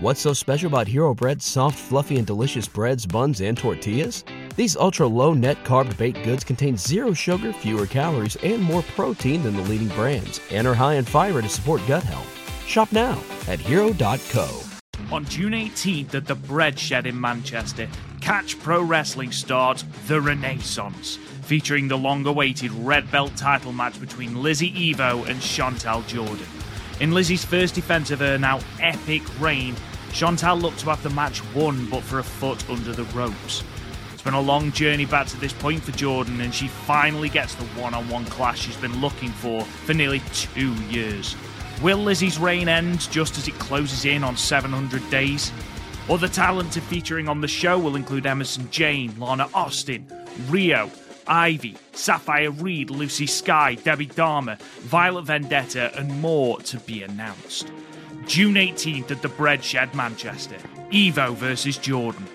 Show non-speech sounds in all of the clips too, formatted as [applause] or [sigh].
What's so special about Hero Bread's soft, fluffy, and delicious breads, buns, and tortillas? These ultra low net carb baked goods contain zero sugar, fewer calories, and more protein than the leading brands, and are high in fiber to support gut health. Shop now at hero.co. On June 18th at the Bread Shed in Manchester, Catch Pro Wrestling starts The Renaissance, featuring the long awaited red belt title match between Lizzie Evo and Chantal Jordan. In Lizzie's first defense of her now epic reign, Chantal looked to have the match won but for a foot under the ropes. It's been a long journey back to this point for Jordan, and she finally gets the one on one clash she's been looking for for nearly two years. Will Lizzie's reign end just as it closes in on 700 days? Other talent featuring on the show will include Emerson Jane, Lana Austin, Rio, Ivy, Sapphire Reed, Lucy Sky, Debbie Dharma, Violet Vendetta, and more to be announced. June 18th at the Bread Shed, Manchester. Evo versus Jordan.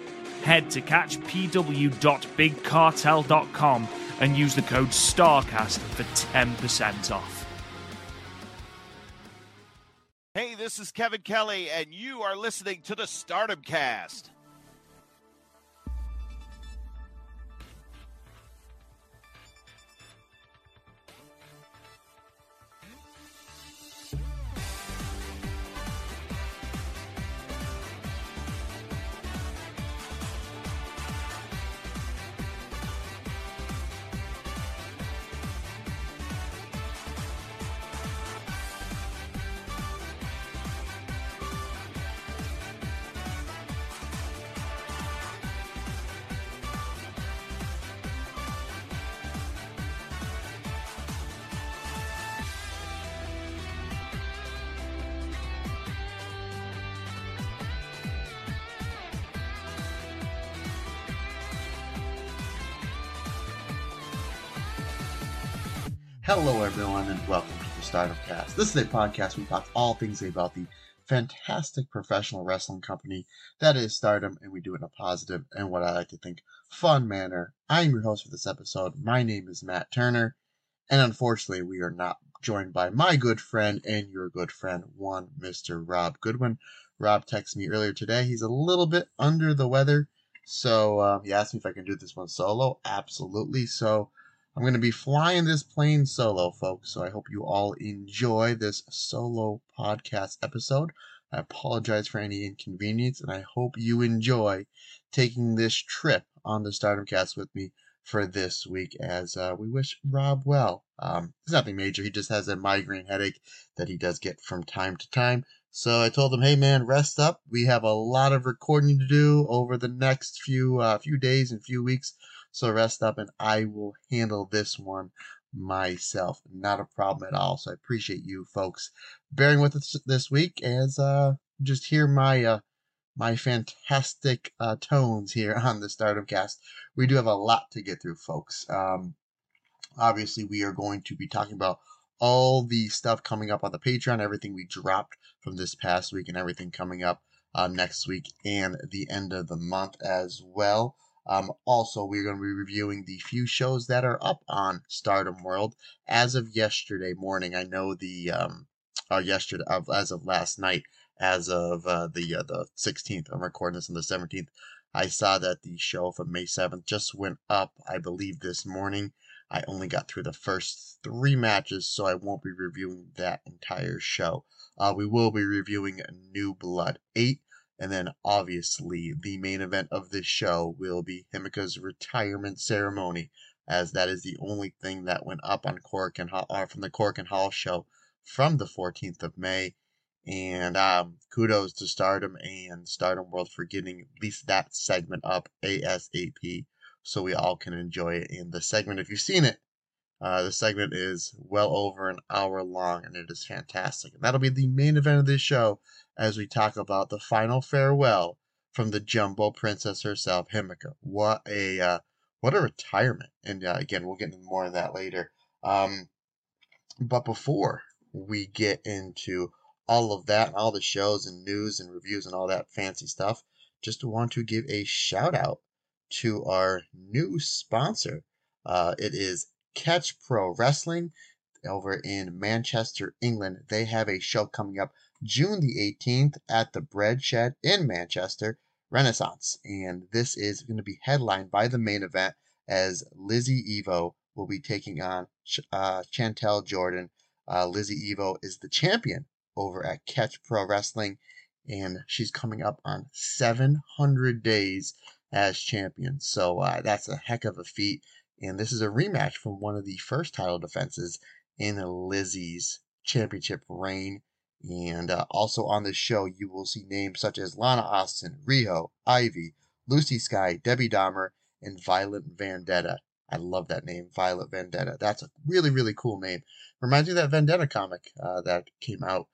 Head to catchpw.bigcartel.com and use the code STARCAST for 10% off. Hey, this is Kevin Kelly, and you are listening to the Stardom Cast. Hello, everyone, and welcome to the Stardom Cast. This is a podcast we talk all things about the fantastic professional wrestling company that is Stardom, and we do it in a positive and what I like to think fun manner. I'm your host for this episode. My name is Matt Turner, and unfortunately, we are not joined by my good friend and your good friend, one Mr. Rob Goodwin. Rob texted me earlier today. He's a little bit under the weather, so um, he asked me if I can do this one solo. Absolutely. So I'm going to be flying this plane solo, folks, so I hope you all enjoy this solo podcast episode. I apologize for any inconvenience, and I hope you enjoy taking this trip on the Stardom Cast with me for this week as uh, we wish Rob well. Um, it's nothing major. He just has a migraine headache that he does get from time to time. So I told him, hey man, rest up. We have a lot of recording to do over the next few uh, few days and few weeks. So rest up and I will handle this one myself. Not a problem at all. So I appreciate you folks bearing with us this week as uh just hear my uh my fantastic uh, tones here [laughs] on the Stardom Cast. We do have a lot to get through, folks. Um, obviously, we are going to be talking about all the stuff coming up on the Patreon, everything we dropped from this past week, and everything coming up uh, next week and the end of the month as well. Um, also, we're going to be reviewing the few shows that are up on Stardom World as of yesterday morning. I know the um, uh, yesterday uh, as of last night, as of uh, the uh, the 16th. I'm recording this on the 17th. I saw that the show from May 7th just went up. I believe this morning. I only got through the first three matches, so I won't be reviewing that entire show. Uh, we will be reviewing New Blood 8 and then obviously the main event of this show will be Himeka's retirement ceremony, as that is the only thing that went up on Korakuen Hall, uh, from the Korakuen Hall show from the 14th of May. And um, kudos to Stardom and Stardom World for getting at least that segment up ASAP so we all can enjoy it. In the segment, if you've seen it, uh, the segment is well over an hour long and it is fantastic. And that'll be the main event of this show as we talk about the final farewell from the Jumbo Princess herself, Himeka. What a uh, what a retirement! And uh, again, we'll get into more of that later. Um, but before we get into all of that, all the shows and news and reviews and all that fancy stuff, just want to give a shout out to our new sponsor. Uh, it is Catch Pro Wrestling over in Manchester, England. They have a show coming up June the 18th at the Bread Shed in Manchester, Renaissance. And this is going to be headlined by the main event as Lizzie Evo will be taking on uh, Chantal Jordan. Uh, Lizzie Evo is the champion over at Catch Pro Wrestling, and she's coming up on 700 days as champion. So uh, that's a heck of a feat. And this is a rematch from one of the first title defenses in Lizzie's championship reign. And uh, also on this show, you will see names such as Lana Austin, Rio, Ivy, Lucy Sky, Debbie Dharma, and Violet Vendetta. I love that name, Violet Vendetta. That's a really, really cool name. Reminds me of that Vendetta comic uh, that came out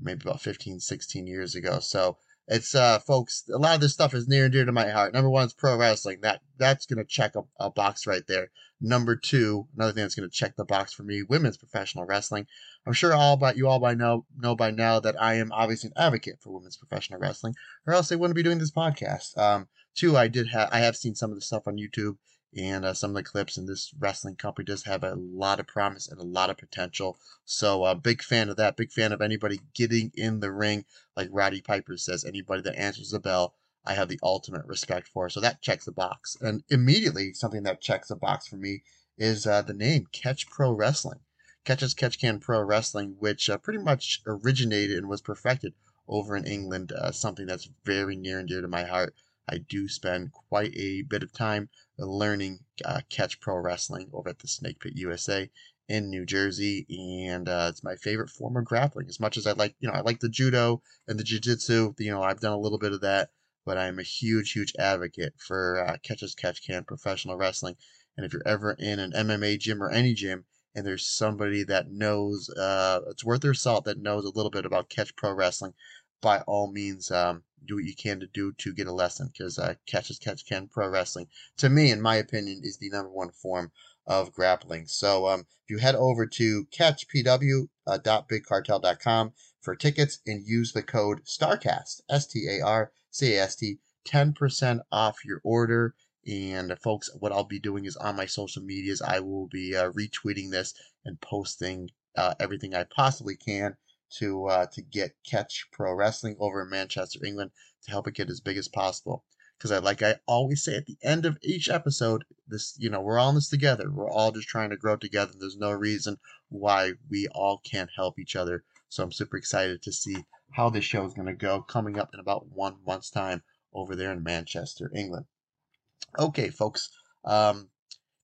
maybe about 15, 16 years ago. So it's uh folks, a lot of this stuff is near and dear to my heart. Number one is pro wrestling. That that's gonna check a, a box right there. Number two, another thing that's gonna check the box for me, women's professional wrestling. I'm sure all about you all by now know by now that I am obviously an advocate for women's professional wrestling, or else I wouldn't be doing this podcast. Um, two, I did have I have seen some of the stuff on YouTube and uh, some of the clips and this wrestling company does have a lot of promise and a lot of potential. So uh, big fan of that. Big fan of anybody getting in the ring. Like roddy piper says anybody that answers the bell i have the ultimate respect for. So that checks the box. And immediately something that checks the box for me is uh, the name catch pro wrestling. Catch as catch can pro wrestling which uh, pretty much originated and was perfected over in england uh, something that's very near and dear to my heart I do spend quite a bit of time learning uh, catch pro wrestling over at the Snake Pit USA in New Jersey, and uh, it's my favorite form of grappling. As much as I like, you know, I like the judo and the jiu-jitsu. You know, I've done a little bit of that, but I'm a huge, huge advocate for uh, catch as catch can professional wrestling. And if you're ever in an MMA gym or any gym, and there's somebody that knows, uh, it's worth their salt that knows a little bit about catch pro wrestling, by all means, um, do what you can to do to get a lesson because uh, catch as catch can pro wrestling, to me, in my opinion, is the number one form of grappling. So um, if you head over to catchpw.bigcartel.com for tickets and use the code STARCAST, S T A R C A S T, 10% off your order. And folks, what I'll be doing is on my social medias, I will be uh, retweeting this and posting uh, everything I possibly can to uh, to get Catch Pro Wrestling over in Manchester, England, to help it get as big as possible. Because I like I always say at the end of each episode, this you know we're all in this together. We're all just trying to grow together. There's no reason why we all can't help each other. So I'm super excited to see how this show is going to go coming up in about one month's time over there in Manchester, England. Okay, folks. Um,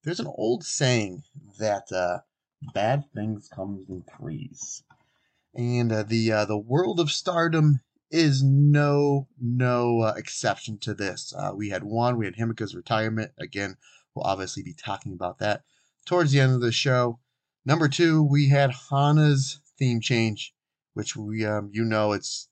there's an old saying that uh, bad things comes in threes and uh, the uh, the world of stardom is no no uh, exception to this. Uh, we had one, we had Himeka's retirement. Again, we'll obviously be talking about that towards the end of the show. Number two, we had Hana's theme change, which we um, you know it's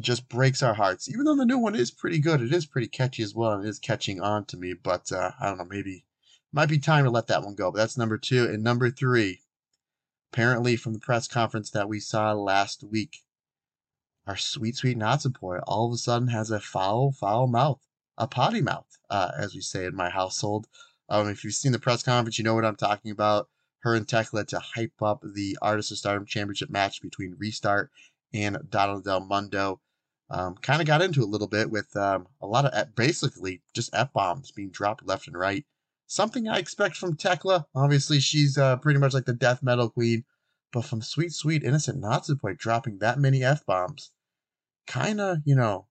just breaks our hearts. Even though the new one is pretty good, it is pretty catchy as well, and it is catching on to me. But uh, I don't know, maybe might be time to let that one go. But that's number two, and number three apparently from the press conference that we saw last week, our sweet, sweet Natsupoi all of a sudden has a foul, foul mouth, a potty mouth, uh, as we say in my household. Um, if you've seen the press conference, you know what I'm talking about. Her and Tekla to hype up the Artist of Stardom Championship match between Restart and Donna Del Mondo. Um, kind of got into a little bit with um, a lot of basically just F bombs being dropped left and right something I expect from Tekla. Obviously, she's uh, pretty much like the death metal queen, but from Sweet Sweet Innocent Natsupoi dropping that many f bombs, kind of, you know,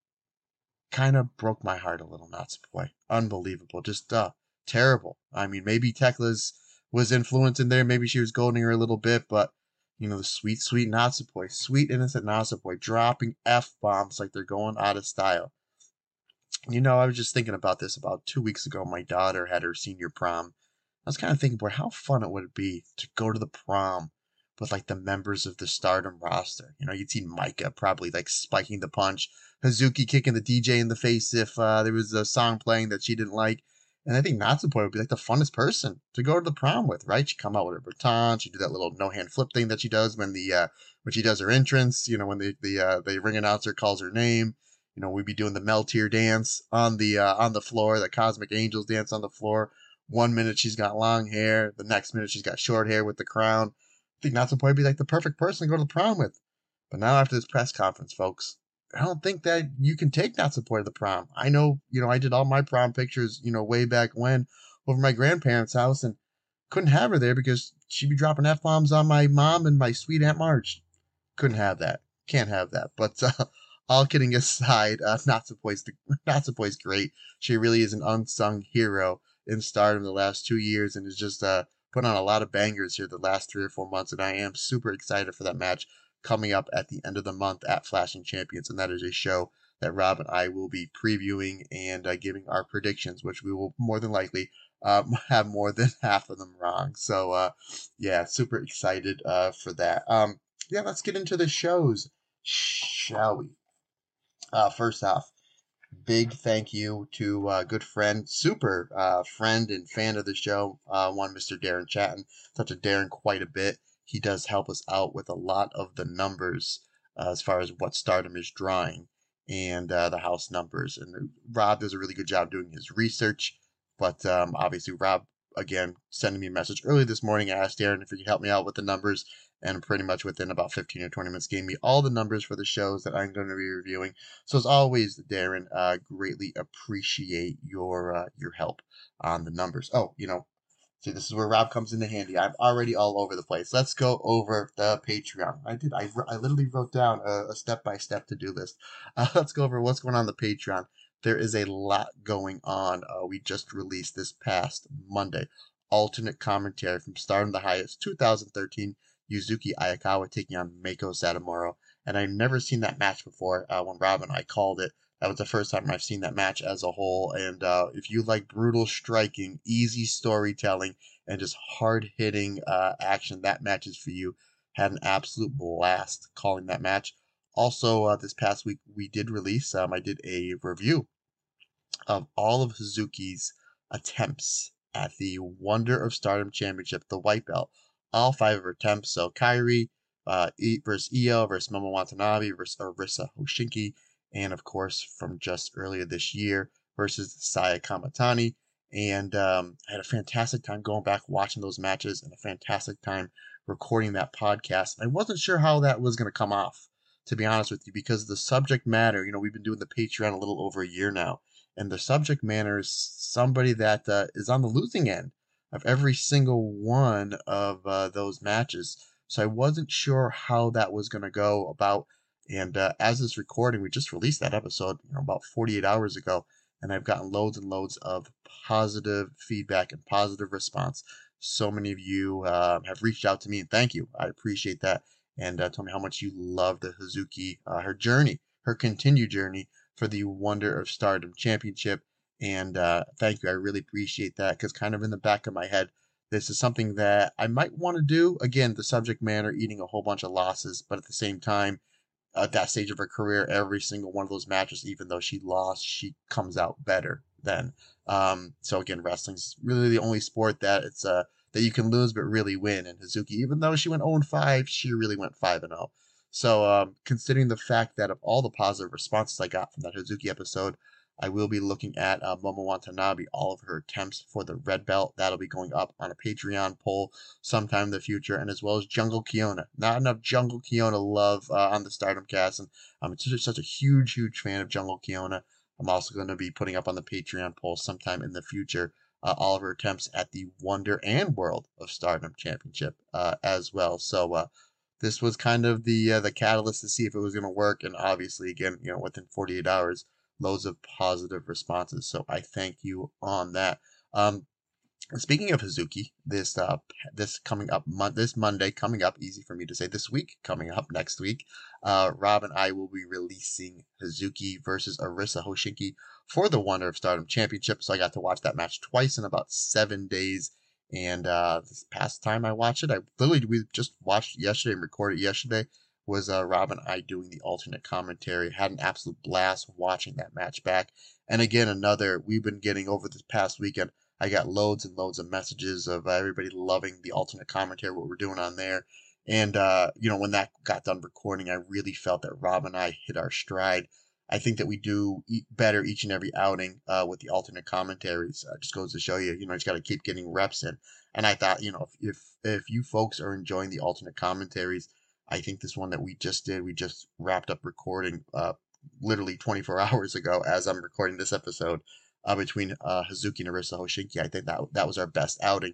kind of broke my heart a little. Natsupoi, unbelievable, just uh, terrible. I mean, maybe Tekla's was influenced in there, maybe she was goading her a little bit, but you know, the sweet, sweet Natsupoi, sweet innocent Natsupoi, dropping f bombs like they're going out of style. You know, I was just thinking about this about two weeks ago. My daughter had her senior prom. I was kind of thinking, boy, how fun it would be to go to the prom with like the members of the Stardom roster. You know, you'd see Maika probably like spiking the punch, Hazuki kicking the DJ in the face if uh, there was a song playing that she didn't like. And I think Natsupoi would be like the funnest person to go to the prom with, right? She'd come out with her baton, She'd do that little no hand flip thing that she does when the uh, when she does her entrance. You know, when the the uh, the ring announcer calls her name you know, we'd be doing the Meltear dance on the uh, on the floor, the Cosmic Angels dance on the floor. One minute she's got long hair, the next minute she's got short hair with the crown. I think Natsupoi would be like the perfect person to go to the prom with. But now after this press conference, folks, I don't think that you can take Natsupoi to the prom. I know, you know, I did all my prom pictures, you know, way back when over my grandparents' house and couldn't have her there because she'd be dropping F bombs on my mom and my sweet Aunt Marge. Couldn't have that. Can't have that. But uh, all kidding aside, uh, Natsupoi's, [laughs] Natsupoi's great. She really is an unsung hero in stardom the last two years and has just uh, put on a lot of bangers here the last three or four months. And I am super excited for that match coming up at the end of the month at Flashing Champions. And that is a show that Rob and I will be previewing and uh, giving our predictions, which we will more than likely um, [laughs] have more than [laughs] half of them wrong. So, uh, yeah, super excited uh, for that. Um, yeah, let's get into the shows, shall we? Uh, first off, big thank you to uh, good friend, super uh, friend and fan of the show, uh, one Mr. Darren Chatton. Talked to Darren quite a bit. He does help us out with a lot of the numbers uh, as far as what Stardom is drawing and uh, the house numbers. And Rob does a really good job doing his research. But um, obviously, Rob again sending me a message early this morning. I asked Darren if he could help me out with the numbers, and pretty much within about 15 or 20 minutes gave me all the numbers for the shows that I'm going to be reviewing. So as always, Darren, uh, greatly appreciate your uh, your help on the numbers. Oh, you know, see, this is where Rob comes into handy. I'm already all over the place. Let's go over the Patreon. I did. I, I literally wrote down a step by step to do list. Uh, [laughs] let's go over what's going on the Patreon. There is a lot going on. Uh, we just released this past Monday alternate commentary from Star Stardom the Highest 2013 Yuzuki Ayakawa taking on Meiko Satomura. And I've never seen that match before. Uh, when Rob and I called it, that was the first time I've seen that match as a whole. And uh, if you like brutal striking, easy storytelling, and just hard hitting uh, action, that match is for you. Had an absolute blast calling that match. Also, uh, this past week we did release. Um, I did a review of all of Hazuki's attempts at the Wonder of Stardom Championship, the white belt. All five of her attempts. So Kairi uh, versus Io versus Momo Watanabe versus Arisa Hoshiki, and of course from just earlier this year versus Saya Kamitani. And um, I had a fantastic time going back watching those matches and a fantastic time recording that podcast. I wasn't sure how that was going to come off, to be honest with you, because the subject matter, you know, we've been doing the Patreon a little over a year now and the subject matter is somebody that uh, is on the losing end of every single one of uh, those matches. So I wasn't sure how that was going to go about. And uh, as this recording, we just released that episode you know, about 48 hours ago, and I've gotten loads and loads of positive feedback and positive response. So many of you uh, have reached out to me, and thank you. I appreciate that. And uh, told me how much you love the Hazuki, uh, her journey, her continued journey for the Wonder of Stardom Championship. And uh, thank you. I really appreciate that because, kind of in the back of my head, this is something that I might want to do. Again, the subject matter eating a whole bunch of losses, but at the same time, at that stage of her career, every single one of those matches, even though she lost, she comes out better then. Um, so again, wrestling's really the only sport that it's uh that you can lose but really win. And Hazuki, even though she went 0 5, she really went 5 and 0. So, um, considering the fact that of all the positive responses I got from that Hazuki episode, I will be looking at uh, Momo Watanabe, all of her attempts for the red belt. That'll be going up on a Patreon poll sometime in the future, and as well as Jungle Kyona. Not enough Jungle Kyona love uh, on the Stardom cast, and I'm such, such a huge, huge fan of Jungle Kyona. I'm also going to be putting up on the Patreon poll sometime in the future uh, all of her attempts at the Wonder and World of Stardom Championship uh, as well. So, uh, this was kind of the uh, the catalyst to see if it was going to work. And obviously, again, you know, within 48 hours, loads of positive responses. So I thank you on that. Um, speaking of Hazuki, this uh, this coming up mon- this Monday coming up, easy for me to say this week coming up next week, uh, Rob and I will be releasing Hazuki versus Arisa Hoshiki for the Wonder of Stardom Championship. So I got to watch that match twice in about seven days and uh, this past time I watched it, I literally we just watched yesterday and recorded yesterday was uh, Rob and I doing the alternate commentary. Had an absolute blast watching that match back. And again, another we've been getting over this past weekend. I got loads and loads of messages of everybody loving the alternate commentary, what we're doing on there. And uh, you know, when that got done recording, I really felt that Rob and I hit our stride. I think that we do better each and every outing uh, with the alternate commentaries. Uh, just goes to show you, you know, you just got to keep getting reps in. And I thought, you know, if, if if you folks are enjoying the alternate commentaries, I think this one that we just did, we just wrapped up recording uh, literally 24 [laughs] hours ago as I'm recording this episode uh, between uh, Hazuki and Arisa Hoshiki. I think that that was our best outing.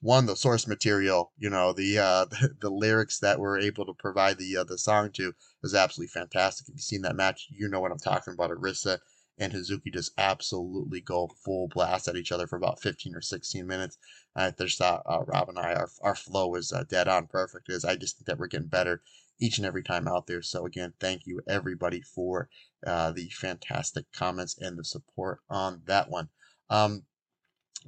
One, the source material, you know, the uh, [laughs] the, the lyrics that we're able to provide the uh, the song to is absolutely fantastic. If you've seen that match, you know what I'm talking about. Arisa and Hazuki just absolutely go full blast at each other for about 15 or 16 minutes. I just thought uh, Rob and I, our, our flow was uh, dead on perfect. Because I just think that we're getting better each and every time out there. So again, thank you everybody for uh, the fantastic comments and the support on that one. Um,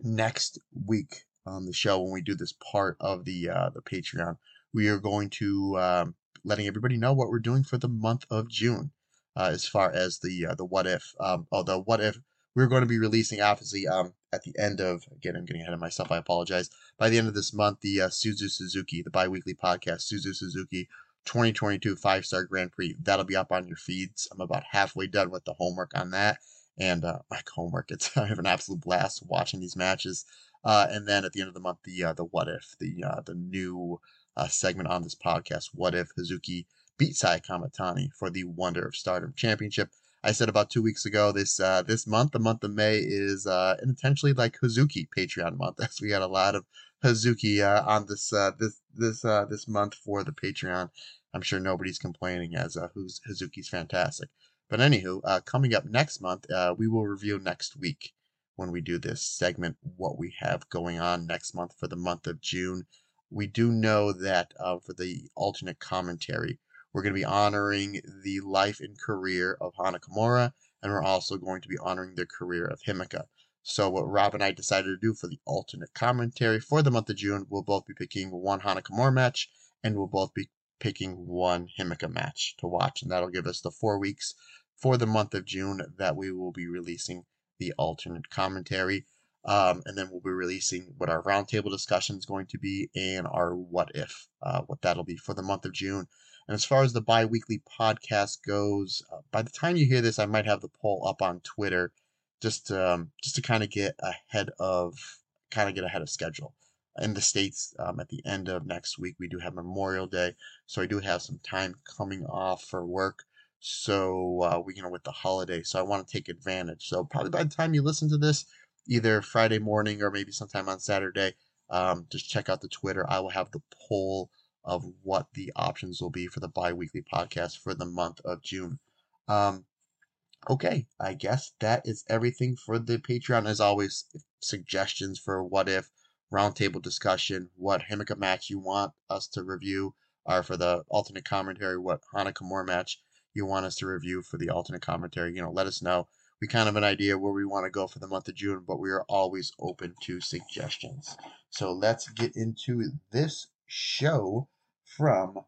next week on the show, when we do this part of the uh, the Patreon, we are going to um, letting everybody know what we're doing for the month of June. Uh, as far as the uh, the what if, um, although what if we're going to be releasing obviously um, at the end of again I'm getting ahead of myself I apologize by the end of this month the uh, Suzu Suzuki the biweekly podcast Suzu Suzuki 2022 five star Grand Prix. That'll be up on your feeds. I'm about halfway done with the homework on that. And uh, [laughs] my homework, it's [laughs] I have an absolute blast watching these matches. Uh, and then at the end of the month, the uh, the what if the uh, the new uh, segment on this podcast. What if Hazuki beat Kamitani for the Wonder of Stardom Championship? I said about two weeks ago. This uh, this month, the month of May, is uh, intentionally like Hazuki Patreon month, [laughs] as we got a lot of Hazuki uh, on this uh, this this uh, this month for the Patreon. I'm sure nobody's complaining as uh, who's Hazuki's fantastic. But anywho, coming up next month, we will review next week when we do this segment what we have going on next month for the month of June. We do know that for the alternate commentary, we're going to be honoring the life and career of Hana Kimura, and we're also going to be honoring the career of Himeka. So what Rob and I decided to do for the alternate commentary for the month of June, we'll both be picking one Hana Kimura match, and we'll both be picking one Himeka match to watch, and that'll give us the four weeks for the month of June that we will be releasing the alternate commentary. Um, and then we'll be releasing what our roundtable discussion is going to be and our what if, uh, what that'll be for the month of June. And as far as the bi weekly podcast goes, uh, by the time you hear this, I might have the poll up on Twitter just um, just to kind of get ahead of kind of get ahead of schedule. In the states um, at the end of next week we do have memorial day so i do have some time coming off for work. So uh, we you know with the holiday so i want to take advantage. So probably by the time you listen to this either friday morning or maybe sometime on saturday um, just check out the twitter. I will have the poll of what the options will be for the bi-weekly podcast for the month of june um, okay i guess that is everything for the patreon as always suggestions for what if roundtable discussion, what Himeka match you want us to review, or for the alternate commentary, what Hana Kimura match you want us to review for the alternate commentary. You know, let us know. We kind of have an idea where we want to go for the month of June, but we are always open to suggestions. So let's get into this show from.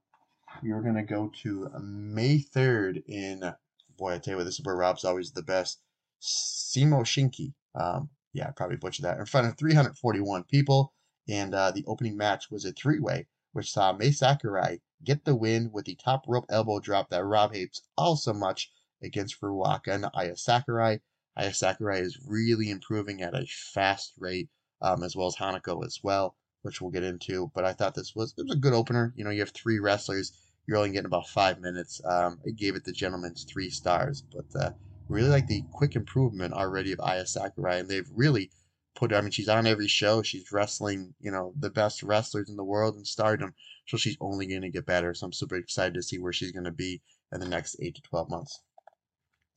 We're going to go to May 3rd in, boy, I tell you what, this is where Rob's always the best. Simo Shinki. Um, yeah, probably butchered that, in front of 341 people. And uh, the opening match was a three way, which saw Mai Sakurai get the win with the top rope elbow drop that Rob hates all so much against Furuaka and Aya Sakurai. Aya Sakurai is really improving at a fast rate, um, as well as Hanako as well, which we'll get into. But I thought this was it was a good opener. You know, you have three wrestlers, you're only getting about five minutes. Um, I gave it the gentleman's three stars, but uh, really like the quick improvement already of Aya Sakurai, and they've really put. I mean, she's on every show. She's wrestling, you know, the best wrestlers in the world in Stardom, so she's only going to get better. So I'm super excited to see where she's going to be in the next eight to twelve months.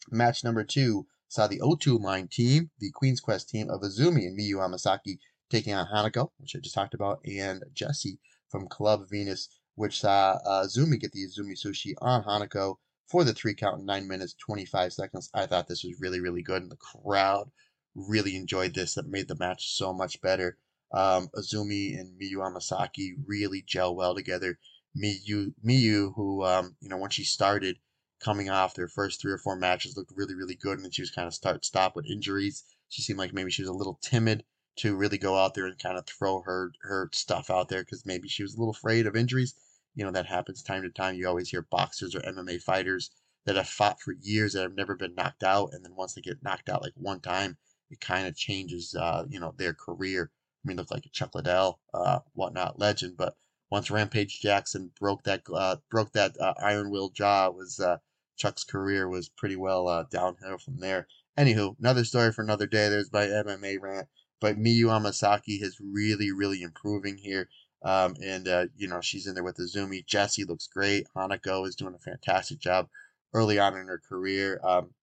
Match number two saw the O2 line team, the Queen's Quest team of Azumi and Miyu Amasaki taking on Hanako, which I just talked about, and Jesse from Club Venus, which saw uh, Azumi get the Azumi Sushi on Hanako for the three count in nine minutes, 25 seconds. I thought this was really, really good. And the crowd really enjoyed this. That made the match so much better. Um, Azumi and Miyu Amasaki really gel well together. Miyu, Miyu, who, um, you know, when she started coming off their first three or four matches, looked really, really good. And then she was kind of start stop with injuries. She seemed like maybe she was a little timid to really go out there and kind of throw her her stuff out there because maybe she was a little afraid of injuries you know that happens time to time. You always hear boxers or MMA fighters that have fought for years that have never been knocked out, and then once they get knocked out like one time, it kind of changes, uh, you know, their career. I mean, look like a Chuck Liddell, uh, whatnot legend, but once Rampage Jackson broke that uh, broke that uh, Iron Will jaw, was uh, Chuck's career was pretty well uh, downhill from there. Anywho, another story for another day. There's my MMA rant. But Miyu Amasaki is really, really improving here. Um, and, uh, you know, she's in there with Azumi. Jessie looks great. Hanako is doing a fantastic job early on in her career. Um,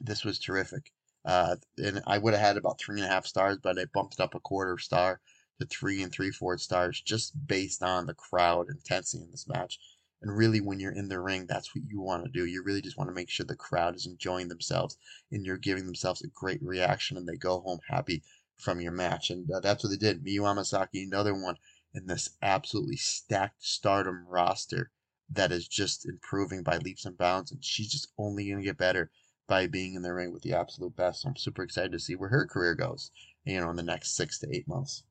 this was terrific. Uh, and I would have had about three and a half stars, but I bumped up a quarter star to three and three fourth stars just based on the crowd intensity in this match. And really, when you're in the ring, that's what you want to do. You really just want to make sure the crowd is enjoying themselves and you're giving themselves a great reaction and they go home happy from your match. And uh, that's what they did. Miyu Amasaki, another one in this absolutely stacked stardom roster that is just improving by leaps and bounds. And she's just only going to get better by being in the ring with the absolute best. So I'm super excited to see where her career goes, you know, in the next six to eight months.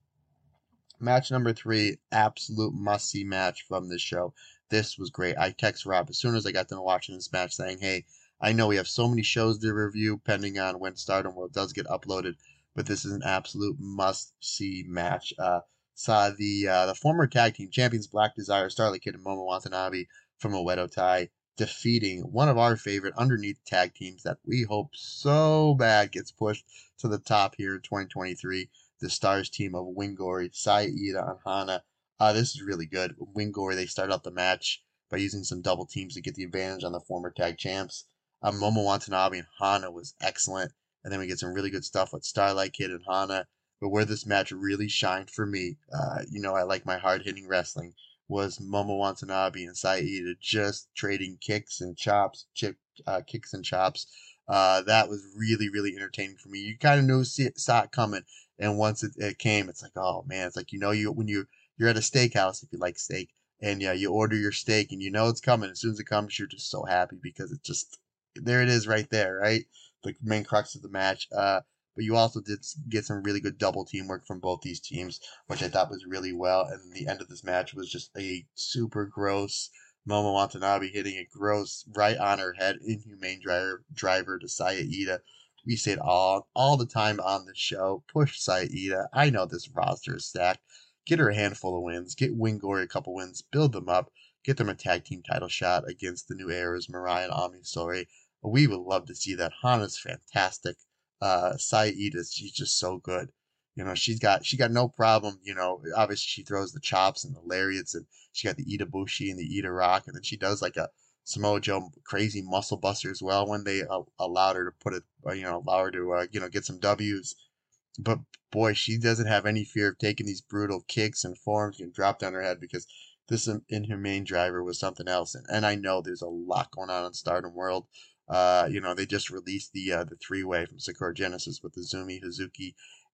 Match number three, absolute must see match from this show. This was great. I text Rob as soon as I got done watching this match saying, hey, I know we have so many shows to review pending on when Stardom World does get uploaded, but this is an absolute must see match. Uh, saw the uh, the former tag team champions Black Desire, Starlight Kid, and Momo Watanabe from Oedo Tai defeating one of our favorite underneath tag teams that we hope so bad gets pushed to the top here in 2023. The Stars team of Wingori, Saida, and Hanan. Uh, this is really good. Wingori, they start out the match by using some double teams to get the advantage on the former tag champs. Uh, Momo Watanabe and Hanan was excellent. And then we get some really good stuff with Starlight Kid and Hanan. But where this match really shined for me, uh, you know, I like my hard hitting wrestling, was Momo Watanabe and Saida just trading kicks and chops, chip, uh, kicks and chops. Uh, that was really, really entertaining for me. You kind of knew, it, saw it coming. And once it, it came, it's like, oh man, it's like, you know, you, when you, you're at a steakhouse, if you like steak, and yeah, you order your steak and you know it's coming. As soon as it comes, you're just so happy because it just, there it is right there, right? The main crux of the match. Uh, but you also did get some really good double teamwork from both these teams, which I thought was really well. And the end of this match was just a super gross Momo Watanabe hitting a gross right on her head inhumane driver driver to Saida. We say it all all the time on the show. Push Saida. I know this roster is stacked. Get her a handful of wins. Get Wingori a couple wins. Build them up. Get them a tag team title shot against the new eras, Mariah and Ami We would love to see that. Hanan's fantastic. Uh, Saida, she's just so good. You know, she's got she got no problem. You know, obviously she throws the chops and the lariats, and she got the Ida Bushi and the Ida Rock, and then she does like a Samoa Joe crazy muscle buster as well when they uh, allowed her to put it, uh, you know, allow her to uh, you know get some W's. But boy, she doesn't have any fear of taking these brutal kicks and forms and dropped on her head because this inhumane driver was something else. And, and I know there's a lot going on in Stardom World. Uh, you know, they just released the uh, the three way from Sakura Genesis with Azumi, Hazuki,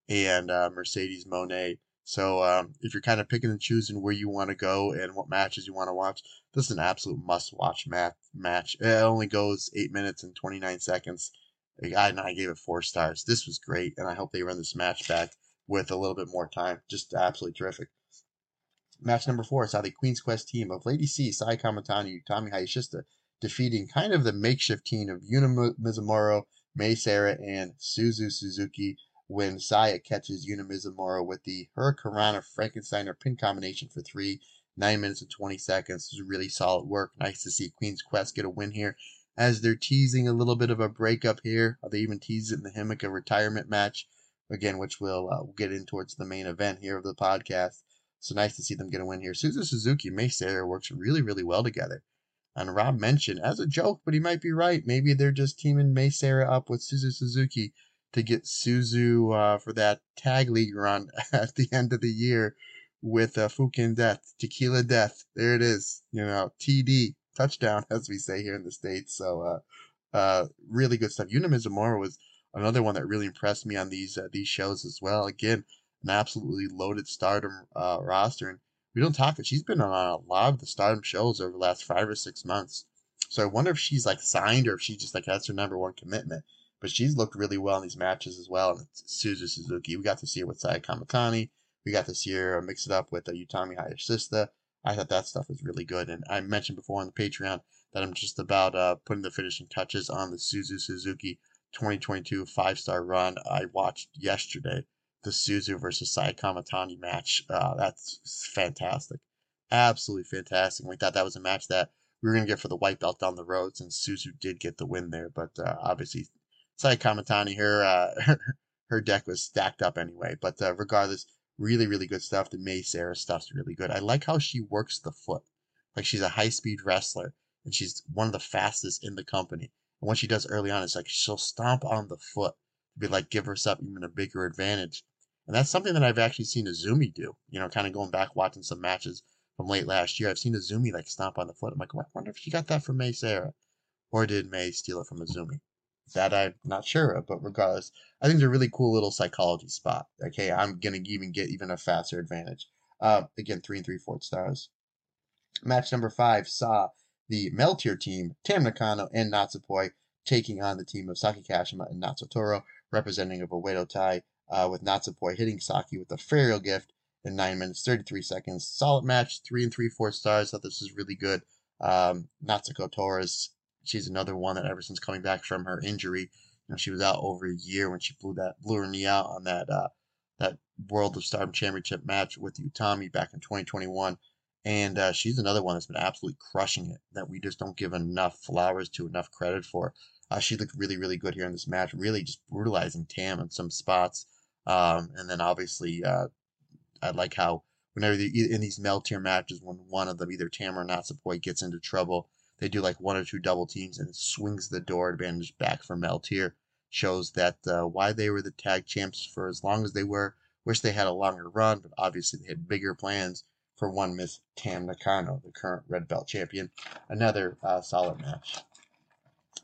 and uh, Mercedes Monet. So um, if you're kind of picking and choosing where you want to go and what matches you want to watch, this is an absolute must-watch mat- match. It only goes eight minutes and 29 seconds. I, and I gave it four stars. This was great, and I hope they run this match back with a little bit more time. Just absolutely terrific. Match number four saw the Queen's Quest team of Lady C, Sai Kamitani, Utami Hayashishita, defeating kind of the makeshift team of Yuna Mizumori, Mei Seira, and Suzu Suzuki when Saya catches Yuna with the Hurricanrana Frankensteiner pin combination for three, nine minutes and 20 seconds. Is really solid work. Nice to see Queen's Quest get a win here as they're teasing a little bit of a breakup here. They even tease it in the Himeka retirement match, again, which we'll, uh, get in towards the main event here of the podcast. So nice to see them get a win here. Suzu Suzuki Mei Seira works really, really well together. And Rob mentioned as a joke, but he might be right. Maybe they're just teaming Mei Seira up with Suzu Suzuki to get Suzu uh, for that tag league run [laughs] at the end of the year with uh, Fukin Death, Tequila Death. There it is. You know, TD, touchdown, [laughs] as we say here in the States. So, uh, uh, really good stuff. Yuna Mizumori was another one that really impressed me on these uh, these shows as well. Again, an absolutely loaded stardom uh, roster. And don't talk she's been on a lot of the stardom shows over the last five or six months. So I wonder if she's like signed or if she just like that's her number one commitment. But she's looked really well in these matches as well. And Suzu Suzuki, we got to see her with Saya Kamitani. We got to see her mix it up with uh, Utami Hayashishita. I thought that stuff was really good. And I mentioned before on the Patreon that I'm just about uh, putting the finishing touches on the Suzu Suzuki 2022 five star run I watched yesterday the Suzu versus Sai Kamitani match. Uh, that's fantastic. absolutely fantastic. We thought that was a match that we were going to get for the white belt down the road since Suzu did get the win there. But uh, obviously, Saya Kamitani, her, uh, [laughs] her deck was stacked up anyway. But uh, regardless, really, really good stuff. The Mei Seira stuff's really good. I like how she works the foot. Like she's a high speed wrestler and she's one of the fastest in the company. And what she does early on is like she'll stomp on the foot to be like give herself even a bigger advantage. And that's something that I've actually seen Azumi do. You know, kind of going back watching some matches from late last year. I've seen Azumi like stomp on the foot. I'm like, I wonder if she got that from Mei Seira. Or did Mei steal it from Azumi? That I'm not sure of, but regardless, I think it's a really cool little psychology spot. Okay, I'm gonna even get even a faster advantage. Uh, again, three and three fourth stars. Match number five saw the Meltear team, Tam Nakano and Natsupoi, taking on the team of Saki Kashima and Natsutoro, representing of Oedo Tai, uh, with Natsupoi hitting Saki with a Fairial Gift in 9 minutes 33 seconds. Solid match, 3 and 3 4 stars. Thought this was really good. Um, Natsuko Tora, she's another one that ever since coming back from her injury, you know, she was out over a year when she blew that blew her knee out on that uh, that World of Stardom Championship match with Utami back in 2021. And uh, she's another one that's been absolutely crushing it that we just don't give enough flowers to, enough credit for. Uh, she looked really, really good here in this match, really just brutalizing Tam in some spots. Um, and then obviously, uh, I like how whenever they, in these Meltear matches, when one of them, either Tam or Natsupoi, gets into trouble, they do like one or two double teams and swings the door advantage back for Meltear. Shows that uh, why they were the tag champs for as long as they were. Wish they had a longer run, but obviously they had bigger plans for one Miss Tam Nakano, the current red belt champion. Another uh, solid match.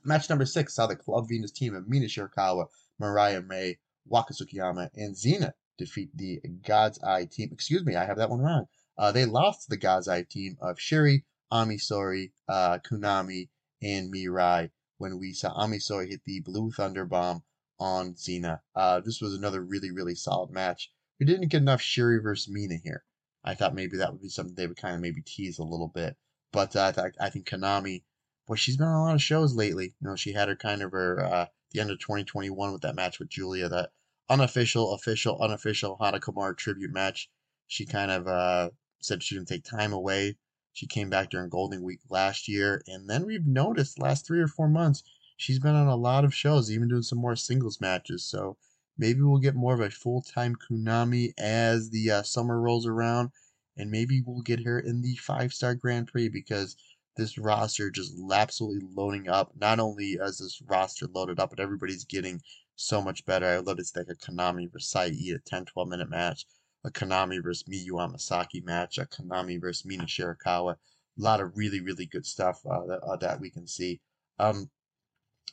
Match number six saw the Club Venus team of Mina Shirakawa, Mariah May, Waka Tsukiyama, and Xena defeat the God's Eye team. Excuse me, I have that one wrong. Uh, they lost the God's Eye team of Syuri, Ami Sourei, uh, Konami, and Mirai when we saw Ami Sourei hit the Blue Thunder Bomb on Xena. Uh, this was another really, really solid match. We didn't get enough Syuri versus Mina here. I thought maybe that would be something they would kind of maybe tease a little bit. But uh, I, th- I think Konami, boy, she's been on a lot of shows lately. You know, she had her kind of her uh, the end of 2021 with that match with Julia that unofficial, official, unofficial Hana tribute match. She kind of uh, said she didn't take time away. She came back during Golden Week last year, and then we've noticed last three or four months she's been on a lot of shows, even doing some more singles matches. So maybe we'll get more of a full time Konami as the uh, summer rolls around, and maybe we'll get her in the five star Grand Prix because this roster just absolutely loading up. Not only is this roster loaded up, but everybody's getting so much better. I love see like a Konami versus Saeed, a 10 12 minute match, a Konami versus Miyu Amasaki match, a Konami versus Mina Shirakawa. A lot of really, really good stuff uh, that, uh, that we can see. Um,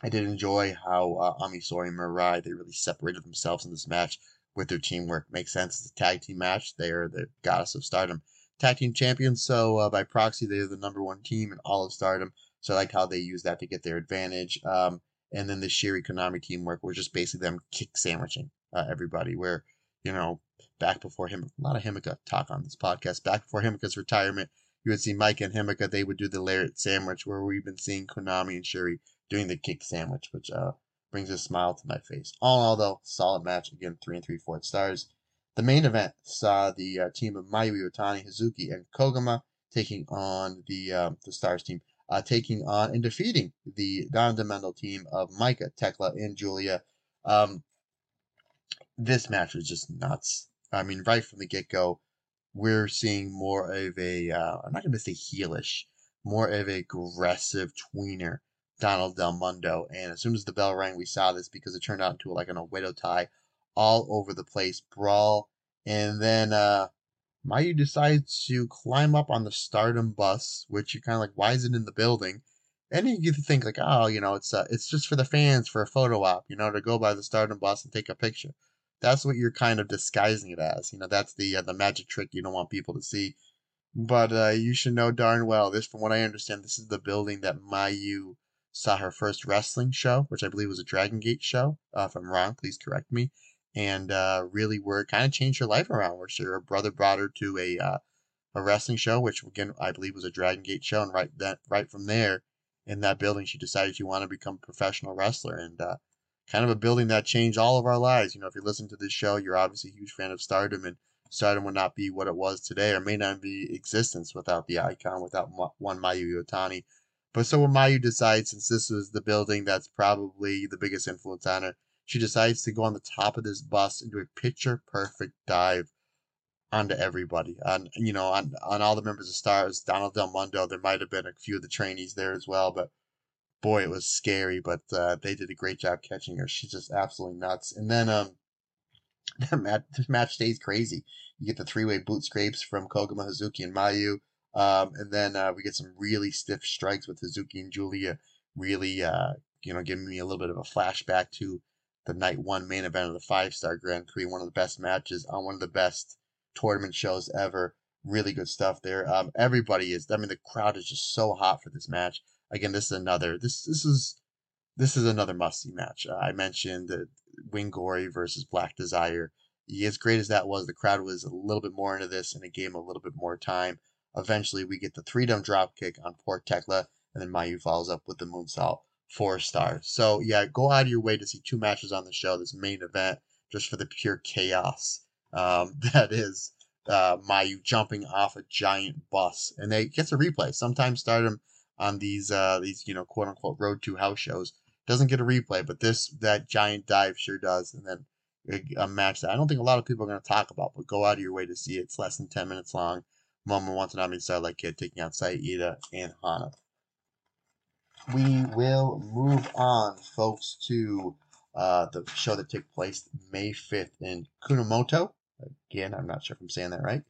I did enjoy how uh, Ami Sourei and Mirai, they really separated themselves in this match with their teamwork. Makes sense. It's a tag team match. They are the goddess of stardom tag team champions. So uh, by proxy, they're the number one team in all of stardom. So I like how they use that to get their advantage. Um, and then the Syuri Konami teamwork was just basically them kick sandwiching uh, everybody. Where you know back before him, a lot of Himeka talk on this podcast. Back before Himeka's retirement, you would see Maika and Himeka. They would do the lariat sandwich, where we've been seeing Konami and Syuri doing the kick sandwich, which uh, brings a smile to my face. All in all, though, solid match. Again, three and three fourth stars. The main event saw the uh, team of Mayu Iwatani, Hazuki, and Koguma taking on the um, the Stars team uh, taking on and defeating the Donna Del Mondo team of Maika, Tekla, and Julia. Um, this match was just nuts. I mean, right from the get go, we're seeing more of a, uh, I'm not going to say heelish, more of a aggressive tweener, Donna Del Mondo. And as soon as the bell rang, we saw this because it turned out into like an Oedo Tai all over the place, brawl. And then uh, Mayu decides to climb up on the Stardom bus, which you're kind of like, why is it in the building? And you get to think like, oh, you know, it's uh, it's just for the fans for a photo op, you know, to go by the Stardom bus and take a picture. That's what you're kind of disguising it as. You know, that's the uh, the magic trick you don't want people to see. But uh, you should know darn well this, from what I understand, this is the building that Mayu saw her first wrestling show, which I believe was a Dragon Gate show. Uh, if I'm wrong, please correct me and uh, really where it kind of changed her life around. Where her brother brought her to a uh, a wrestling show, which again I believe was a Dragon Gate show, and right that right from there in that building, she decided she wanted to become a professional wrestler, and uh, kind of a building that changed all of our lives. You know, if you listen to this show, you're obviously a huge fan of Stardom, and Stardom would not be what it was today, or may not be existence without the icon, without one Mayu Iwatani. But so when Mayu decides, since this was the building that's probably the biggest influence on her, she decides to go on the top of this bus and do a picture perfect dive onto everybody. On you know, on on all the members of Stars, Donna Del Mondo, there might have been a few of the trainees there as well, but boy, it was scary. But uh, they did a great job catching her. She's just absolutely nuts. And then um, [laughs] the match, match stays crazy. You get the three way boot scrapes from Koguma, Hazuki, and Mayu. Um, and then uh, we get some really stiff strikes with Hazuki and Giulia really, uh, you know, giving me a little bit of a flashback to the night one main event of the five star Grand Prix, one of the best matches on one of the best tournament shows ever. Really good stuff there. Um, everybody is. I mean, the crowd is just so hot for this match. Again, this is another. This this is this is another must see match. Uh, I mentioned uh, Wing Gory versus Black Desire. As great as that was, the crowd was a little bit more into this, and it gave him a little bit more time. Eventually, we get the three dumb drop kick on poor Tekla, and then Mayu follows up with the moonsault, four stars. So yeah, go out of your way to see two matches on the show, this main event, just for the pure chaos um, [laughs] that is uh, Mayu jumping off a giant bus, and they gets a replay. Sometimes Stardom on these uh, these you know quote unquote road to house shows doesn't get a replay, but this that giant dive sure does. And then a, match that I don't think a lot of people are going to talk about, but go out of your way to see it. It's less than ten minutes long. Momo Watanabe Starlight Kid taking out Saida and Hana. We will move on, folks, to uh, the show that took place May 5th in Kunamoto. Again, I'm not sure if I'm saying that right.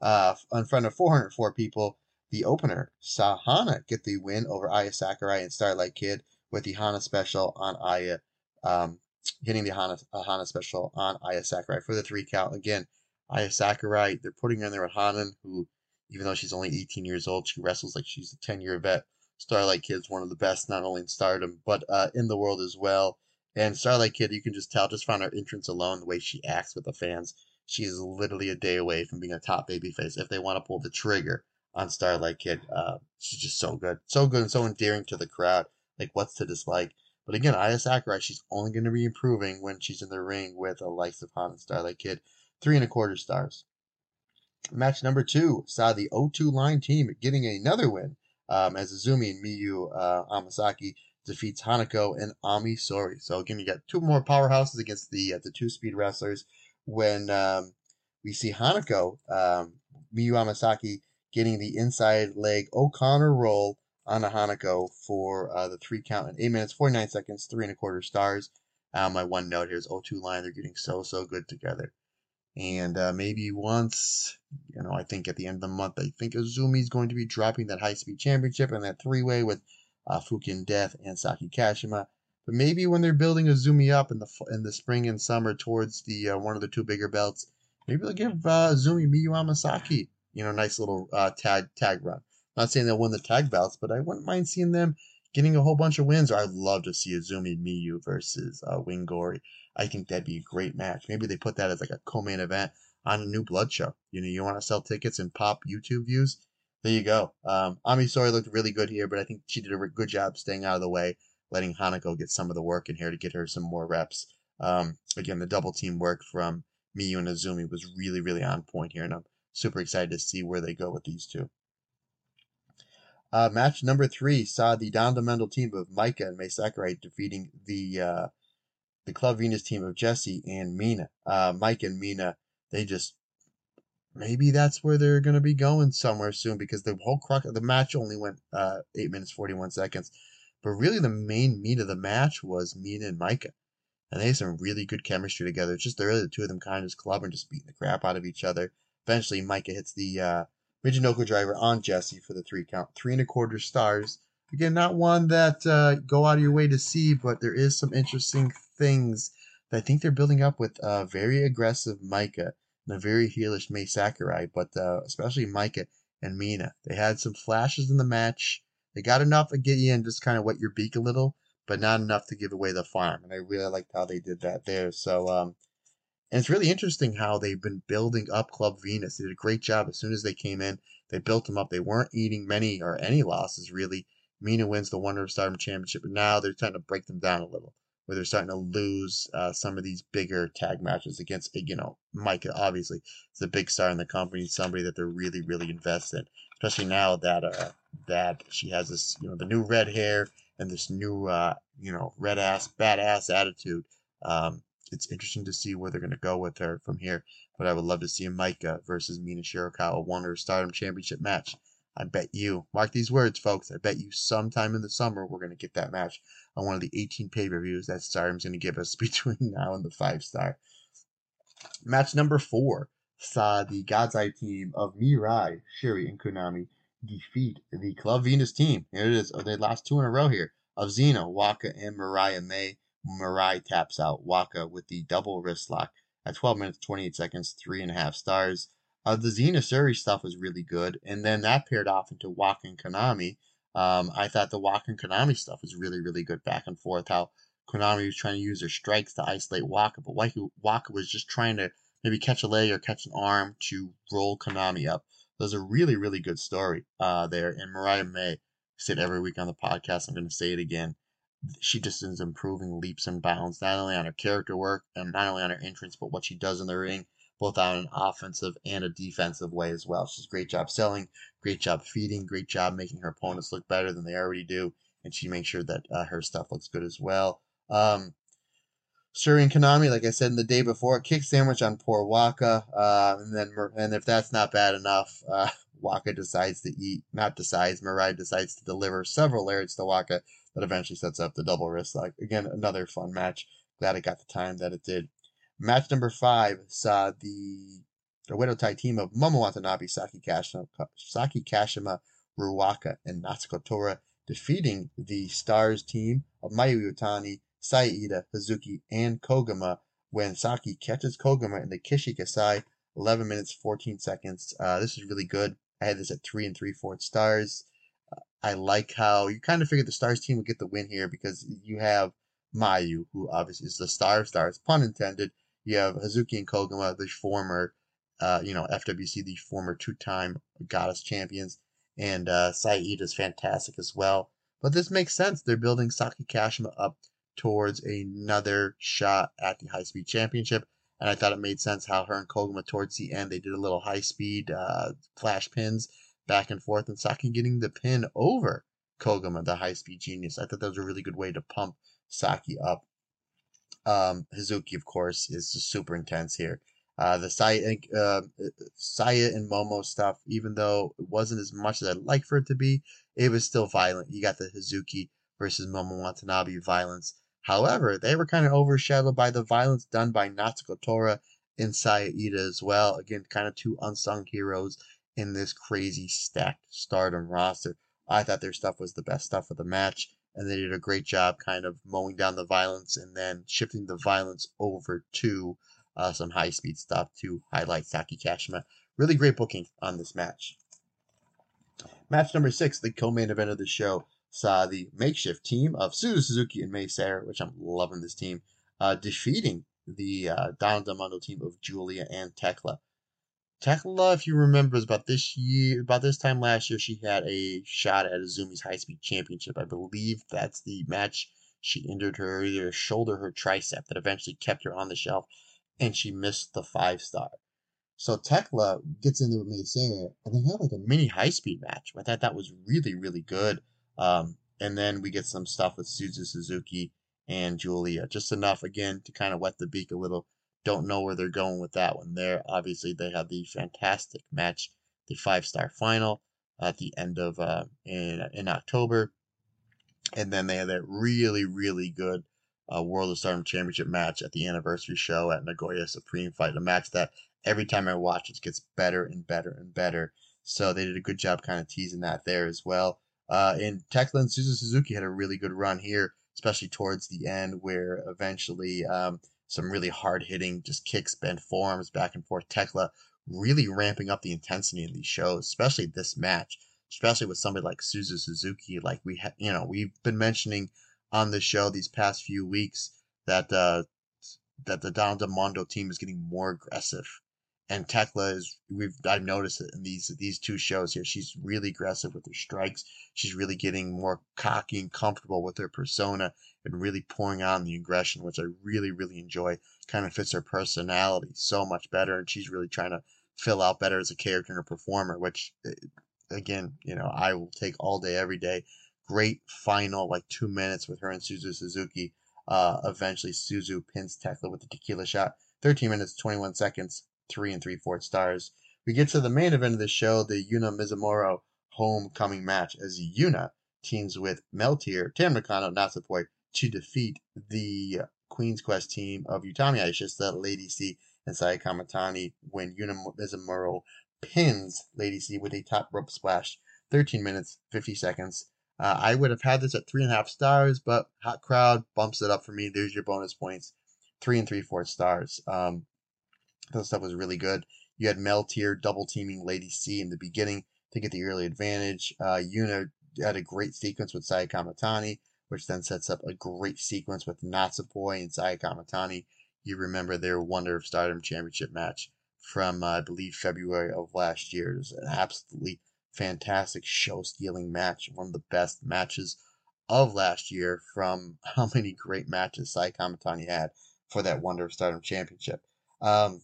Uh, in front of 404 people, the opener Sahana, get the win over Aya Sakurai and Starlight Kid with the Hana special on Aya, um, hitting the Hana, Hana special on Aya Sakurai for the three count. Again, Aya Sakurai, they're putting her in there with Hanan, who, even though she's only 18 years old, she wrestles like she's a 10 year vet. Starlight Kid's one of the best, not only in stardom, but uh, in the world as well. And Starlight Kid, you can just tell just from her entrance alone, the way she acts with the fans. She is literally a day away from being a top babyface if they want to pull the trigger on Starlight Kid. Uh, she's just so good. So good and so endearing to the crowd. Like, what's to dislike? But again, Aya Sakurai, she's only going to be improving when she's in the ring with the likes of Han and Starlight Kid. Three and a quarter stars. Match number two saw the 02line team getting another win um, as Azumi and Miyu uh, Amasaki defeats Hanako and Ami Sourei. So again, you got two more powerhouses against the uh, the two speed wrestlers. When um, we see Hanako, um, Miyu Amasaki getting the inside leg O'Connor roll on a Hanako for uh, the three count in eight minutes, 49 seconds, three and a quarter stars. Uh, my one note here is 02line. They're getting so, so good together. And uh, maybe once, you know, I think at the end of the month, I think Azumi's going to be dropping that high speed championship and that three way with uh, Fukigen Death and Saki Kashima. But maybe when they're building Azumi up in the in the spring and summer towards the uh, one of the two bigger belts, maybe they'll give uh, Azumi Miyu Amasaki, you know, nice little uh, tag tag run. Not saying they'll win the tag belts, but I wouldn't mind seeing them getting a whole bunch of wins. Or I'd love to see Azumi Miyu versus uh, Wing Gory. I think that'd be a great match. Maybe they put that as like a co-main event on a new Blood show. You know, you want to sell tickets and pop YouTube views? There you go. Um, Ami Sourei looked really good here, but I think she did a good job staying out of the way, letting Hanako get some of the work in here to get her some more reps. Um, again, the double team work from Miyu and Azumi was really, really on point here, and I'm super excited to see where they go with these two. Uh, match number three saw the Don Mendel team of Maika and Mai Sakurai defeating the uh, the Club Venus team of Jesse and Mina. Uh, Maika and Mina, they just maybe that's where they're going to be going somewhere soon because the whole crux of the match only went uh, eight minutes forty one seconds, but really the main meat of the match was Mina and Maika. and they had some really good chemistry together. It's just really the two of them kind of just clubbing, just beating the crap out of each other. Eventually, Maika hits the uh, driver on Jesse for the three count. Three and a quarter stars. Again, not one that uh, go out of your way to see, but there is some interesting things that I think they're building up with a uh, very aggressive Maika and a very heelish Mai Sakurai, but uh, especially Maika and Mina. They had some flashes in the match. They got enough to get you in, just kind of wet your beak a little, but not enough to give away the farm. And I really liked how they did that there. So, um, and it's really interesting how they've been building up Club Venus. They did a great job as soon as they came in. They built them up. They weren't eating many or any losses, really. Mina wins the Wonder of Stardom Championship, and now they're trying to break them down a little. Where they're starting to lose uh, some of these bigger tag matches against, you know, Maika, obviously, is a big star in the company, somebody that they're really, really invested in, especially now that uh, that she has this, you know, the new red hair and this new, uh, you know, red ass, badass attitude. Um, it's interesting to see where they're going to go with her from here. But I would love to see a Maika versus Mina Shirakawa one her Stardom Championship match. I bet you, mark these words, folks. I bet you sometime in the summer we're going to get that match on one of the 18 pay per views that Stardom's going to give us [laughs] between now and the five star. Match number four saw the God's Eye team of Mirai, Shuri, and Konami defeat the Club Venus team. Here it is. Oh, they lost two in a row here of Xena, Waka, and Mariah May. Mariah taps out Waka with the double wrist lock at 12 minutes 28 seconds, three and a half stars. Uh, the Xena Shuri stuff was really good, and then that paired off into Waka and Konami. Um, I thought the Waka and Konami stuff was really, really good back and forth. How Konami was trying to use their strikes to isolate Waka, but Waka was just trying to maybe catch a leg or catch an arm to roll Konami up. There's a really, really good story uh, there. And Mariah May, said every week on the podcast, I'm going to say it again. She just is improving leaps and bounds, not only on her character work and not only on her entrance, but what she does in the ring, both on an offensive and a defensive way as well. She's a great job selling, great job feeding, great job making her opponents look better than they already do, and she makes sure that uh, her stuff looks good as well. Um, and Konami, like I said in the day before, kick sandwich on poor Waka, uh, and then and if that's not bad enough, uh, [laughs] Waka decides to eat, not decides, Mariah decides to deliver several lariats to Waka that eventually sets up the double wrist lock. Again, another fun match. Glad it got the time that it did. Match number five saw the Oedo Tai team of Momo Watanabe, Saki Kashima, Saki Kashima, Ruaka, and Natsuko Tora defeating the Stars team of Mayu Iwatani, Saida, Hazuki, and Koguma when Saki catches Koguma in the Kishi Kaisei, 11 minutes 14 seconds. Uh, this is really good. I had this at three and three fourths stars. Uh, I like how you kind of figured the Stars team would get the win here because you have Mayu, who obviously is the star of stars, pun intended. You have Hazuki and Koguma, the former, uh, you know, FWC, the former two-time Goddess champions, and uh, Saida is fantastic as well. But this makes sense. They're building Saki Kashima up towards another shot at the high speed championship. And I thought it made sense how her and Koguma towards the end they did a little high speed uh, flash pins back and forth, and Saki getting the pin over Koguma, the high speed genius. I thought that was a really good way to pump Saki up. Um, Hazuki, of course, is super intense here. Uh, the Saya, uh, Saya and Momo stuff, even though it wasn't as much as I'd like for it to be, it was still violent. You got the Hazuki versus Momo Watanabe violence However, they were kind of overshadowed by the violence done by Natsuko Tora and Saida as well. Again, kind of two unsung heroes in this crazy stacked stardom roster. I thought their stuff was the best stuff of the match, and they did a great job kind of mowing down the violence and then shifting the violence over to uh, some high speed stuff to highlight Saki Kashima. Really great booking on this match. Match number six, the co main event of the show saw the makeshift team of Suzu Suzuki and Mei Seira, which I'm loving this team, uh, defeating the uh, Donna Del Mondo team of Giulia and Tekla. Tekla, if you remember, was about this year, about this time last year, she had a shot at Azumi's High Speed Championship. I believe that's the match she injured her either shoulder her tricep that eventually kept her on the shelf, and she missed the five star. So Tekla gets in there with and they have like a mini high speed match. I thought that was really, really good. Um, and then we get some stuff with Suzu Suzuki and Giulia, Just enough, again, to kind of wet the beak a little. Don't know where they're going with that one there. Obviously, they have the fantastic match, the five star final at the end of uh, in, in October. And then they had that really, really good uh, World of Stardom Championship match at the anniversary show at Nagoya Supreme Fight. A match that every time I watch it gets better and better and better. So they did a good job kind of teasing that there as well. Uh, and Tekla and Suzu Suzuki had a really good run here, especially towards the end, where eventually um, some really hard hitting, just kicks, bent forearms, back and forth. Tekla really ramping up the intensity in these shows, especially this match, especially with somebody like Suzu Suzuki. Like we, ha- you know, we've been mentioning on the show these past few weeks that uh, that the Donna Del Mondo team is getting more aggressive and Tekla is we've I've noticed it in these these two shows here. She's really aggressive with her strikes. She's really getting more cocky and comfortable with her persona and really pouring on the aggression, which I really really enjoy. Kind of fits her personality so much better, and she's really trying to fill out better as a character and a performer. Which, eh, again, you know, I will take all day every day. Great final like two minutes with her and Suzu Suzuki. Uh, eventually, Suzu pins Tekla with the tequila shot. 13 minutes, 21 seconds three and three fourths stars. We get to the main event of the show, the Yuna Mizumori homecoming match, as Yuna teams with Meltear, Tam Nakano, Natsupoi to defeat the Queen's Quest team of Utami Hayashishita, Lady C, and Saya when Yuna Mizumori pins Lady C with a top rope splash. 13 minutes, 50 seconds. Uh, I would have had this at three and a half stars, but hot crowd bumps it up for me. There's your bonus points. Three and three fourths stars. Um, that stuff was really good. You had Meltear double teaming Lady C in the beginning to get the early advantage. Uh, Yuna had a great sequence with Saya Kamitani, which then sets up a great sequence with Natsupoi and Saya Kamitani. You remember their Wonder of Stardom Championship match from, uh, I believe, February of last year. It was an absolutely fantastic show stealing match, one of the best matches of last year from [laughs] how many great matches Saya Kamitani had for that Wonder of Stardom Championship. Um,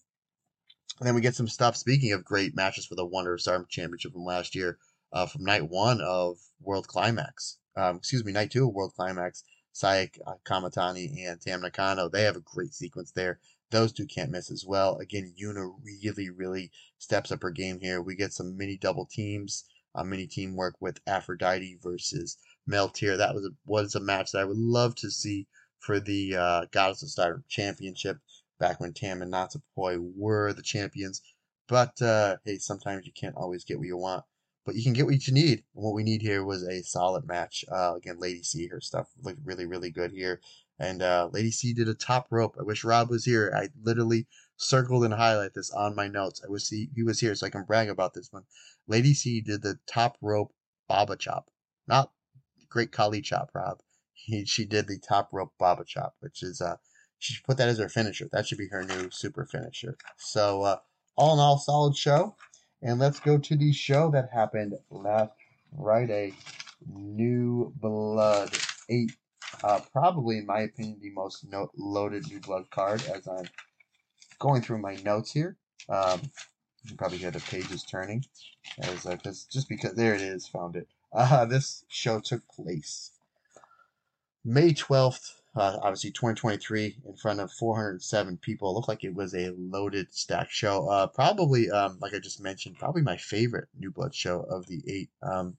and then we get some stuff. Speaking of great matches for the Wonder of Stardom Championship from last year, uh, from night one of World Climax. Um, excuse me, night two of World Climax. Saya Kamitani and Tam Nakano, they have a great sequence there. Those two can't miss as well. Again, Yuna really, really steps up her game here. We get some mini double teams, uh, mini teamwork with Aphrodite versus Meltear. That was a, was a match that I would love to see for the uh, Goddess of Stardom Championship back when Tam and Natsupoi were the champions. But uh, hey, sometimes you can't always get what you want, but you can get what you need. And what we need here was a solid match. Uh, again, Lady C, her stuff looked really, really good here. And uh, Lady C did a top rope. I wish Rob was here. I literally circled and highlight this on my notes. I wish he, he was here so I can brag about this one. Lady C did the top rope Baba chop, not great Khali chop, Rob. He, [laughs] she did the top rope Baba chop, which is uh, she should put that as her finisher. That should be her new super finisher. So, uh, all in all, solid show. And let's go to the show that happened last Friday. New Blood 8. Uh, probably, in my opinion, the most no- loaded New Blood card as I'm going through my notes here. Um, you can probably hear the pages turning. As, uh, just because, there it is, found it. Uh, this show took place May 12th, uh, obviously 2023 in front of 407 people. It looked like it was a loaded stack show. Uh, probably, um, like I just mentioned, probably my favorite New Blood show of the eight. Um,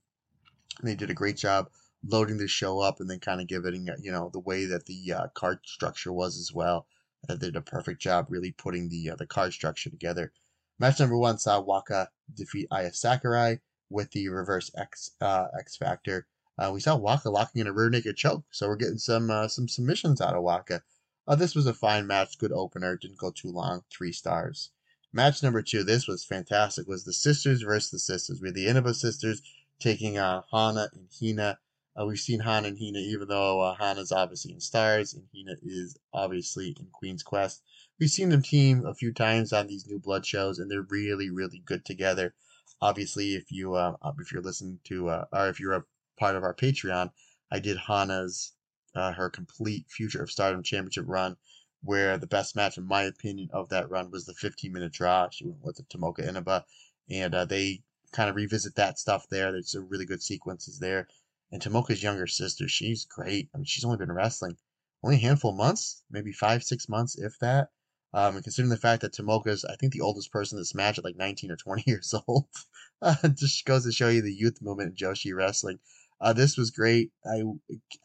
they did a great job loading the show up and then kind of giving, you know, the way that the uh, card structure was as well. They did a perfect job really putting the uh, the card structure together. Match number one saw Waka defeat Aya Sakurai with the reverse X uh, X Factor. Uh, we saw Waka locking in a rear naked choke, so we're getting some uh, some submissions out of Waka. Uh, this was a fine match, good opener, didn't go too long, three stars. Match number two, this was fantastic, was the sisters versus the sisters. We had the Inaba sisters taking on Hana and Hina. Uh, we've seen Hana and Hina, even though uh, Hana's obviously in Stars and Hina is obviously in Queen's Quest. We've seen them team a few times on these new Blood shows, and they're really, really good together. Obviously, if you uh, if you're listening to uh, or if you're a part of our Patreon, I did Hana's uh, her complete Future of Stardom Championship run, where the best match, in my opinion, of that run was the 15 minute draw. She went with the Tomoka Inaba, and uh, they kind of revisit that stuff there. There's some really good sequences there. And Tomoka's younger sister, she's great. I mean, she's only been wrestling only a handful of months, maybe five, six months, if that. Um, and considering the fact that Tomoka is, I think, the oldest person in this match at like 19 or 20 [laughs] years old, [laughs] uh, just goes to show you the youth movement in Joshi wrestling. Uh, this was great. I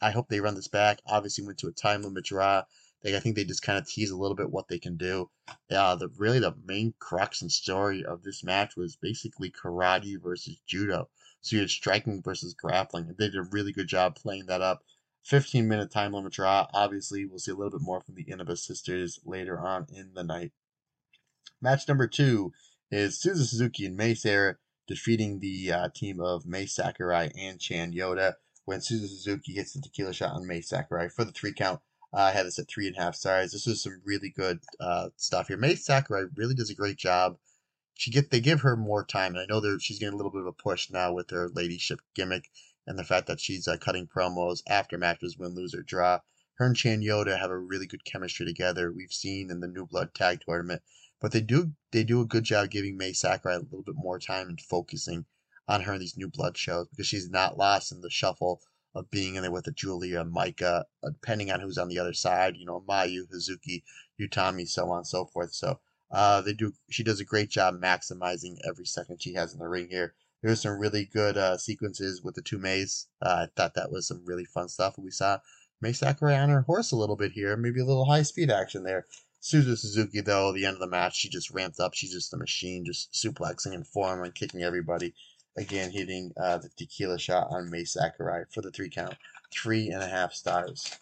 I hope they run this back. Obviously, went to a time limit draw. They, I think they just kind of tease a little bit what they can do. Uh, the really the main crux and story of this match was basically karate versus judo. So you had striking versus grappling, and they did a really good job playing that up. 15 minute time limit draw. Obviously, we'll see a little bit more from the Inaba sisters later on in the night. Match number two is Suzu Suzuki and Mei Seira defeating the uh, team of Mai Sakurai and Chan Yoda when Suzu Suzuki hits the tequila shot on Mai Sakurai for the three count. Uh, I had this at three and a half stars. This was some really good uh, stuff here. Mai Sakurai really does a great job she get they give her more time, and I know she's getting a little bit of a push now with her ladyship gimmick and the fact that she's uh, cutting promos after matches, win, lose, or draw. Her and Chan Yoda have a really good chemistry together. We've seen in the New Blood Tag Tournament, but they do they do a good job giving Mai Sakurai a little bit more time and focusing on her in these New Blood shows because she's not lost in the shuffle of being in there with a Giulia, Maika, uh, depending on who's on the other side. You know, Mayu, Hazuki, Utami, so on and so forth. So uh, they do. She does a great job maximizing every second she has in the ring here. There's some really good uh, sequences with the two Mays. Uh, I thought that was some really fun stuff. We saw Mai Sakurai on her horse a little bit here, maybe a little high speed action there. Suzu Suzuki, though, the end of the match, she just ramped up. She's just a machine, just suplexing and form and kicking everybody. Again, hitting uh, the tequila shot on Mai Sakurai for the three count. Three and a half stars.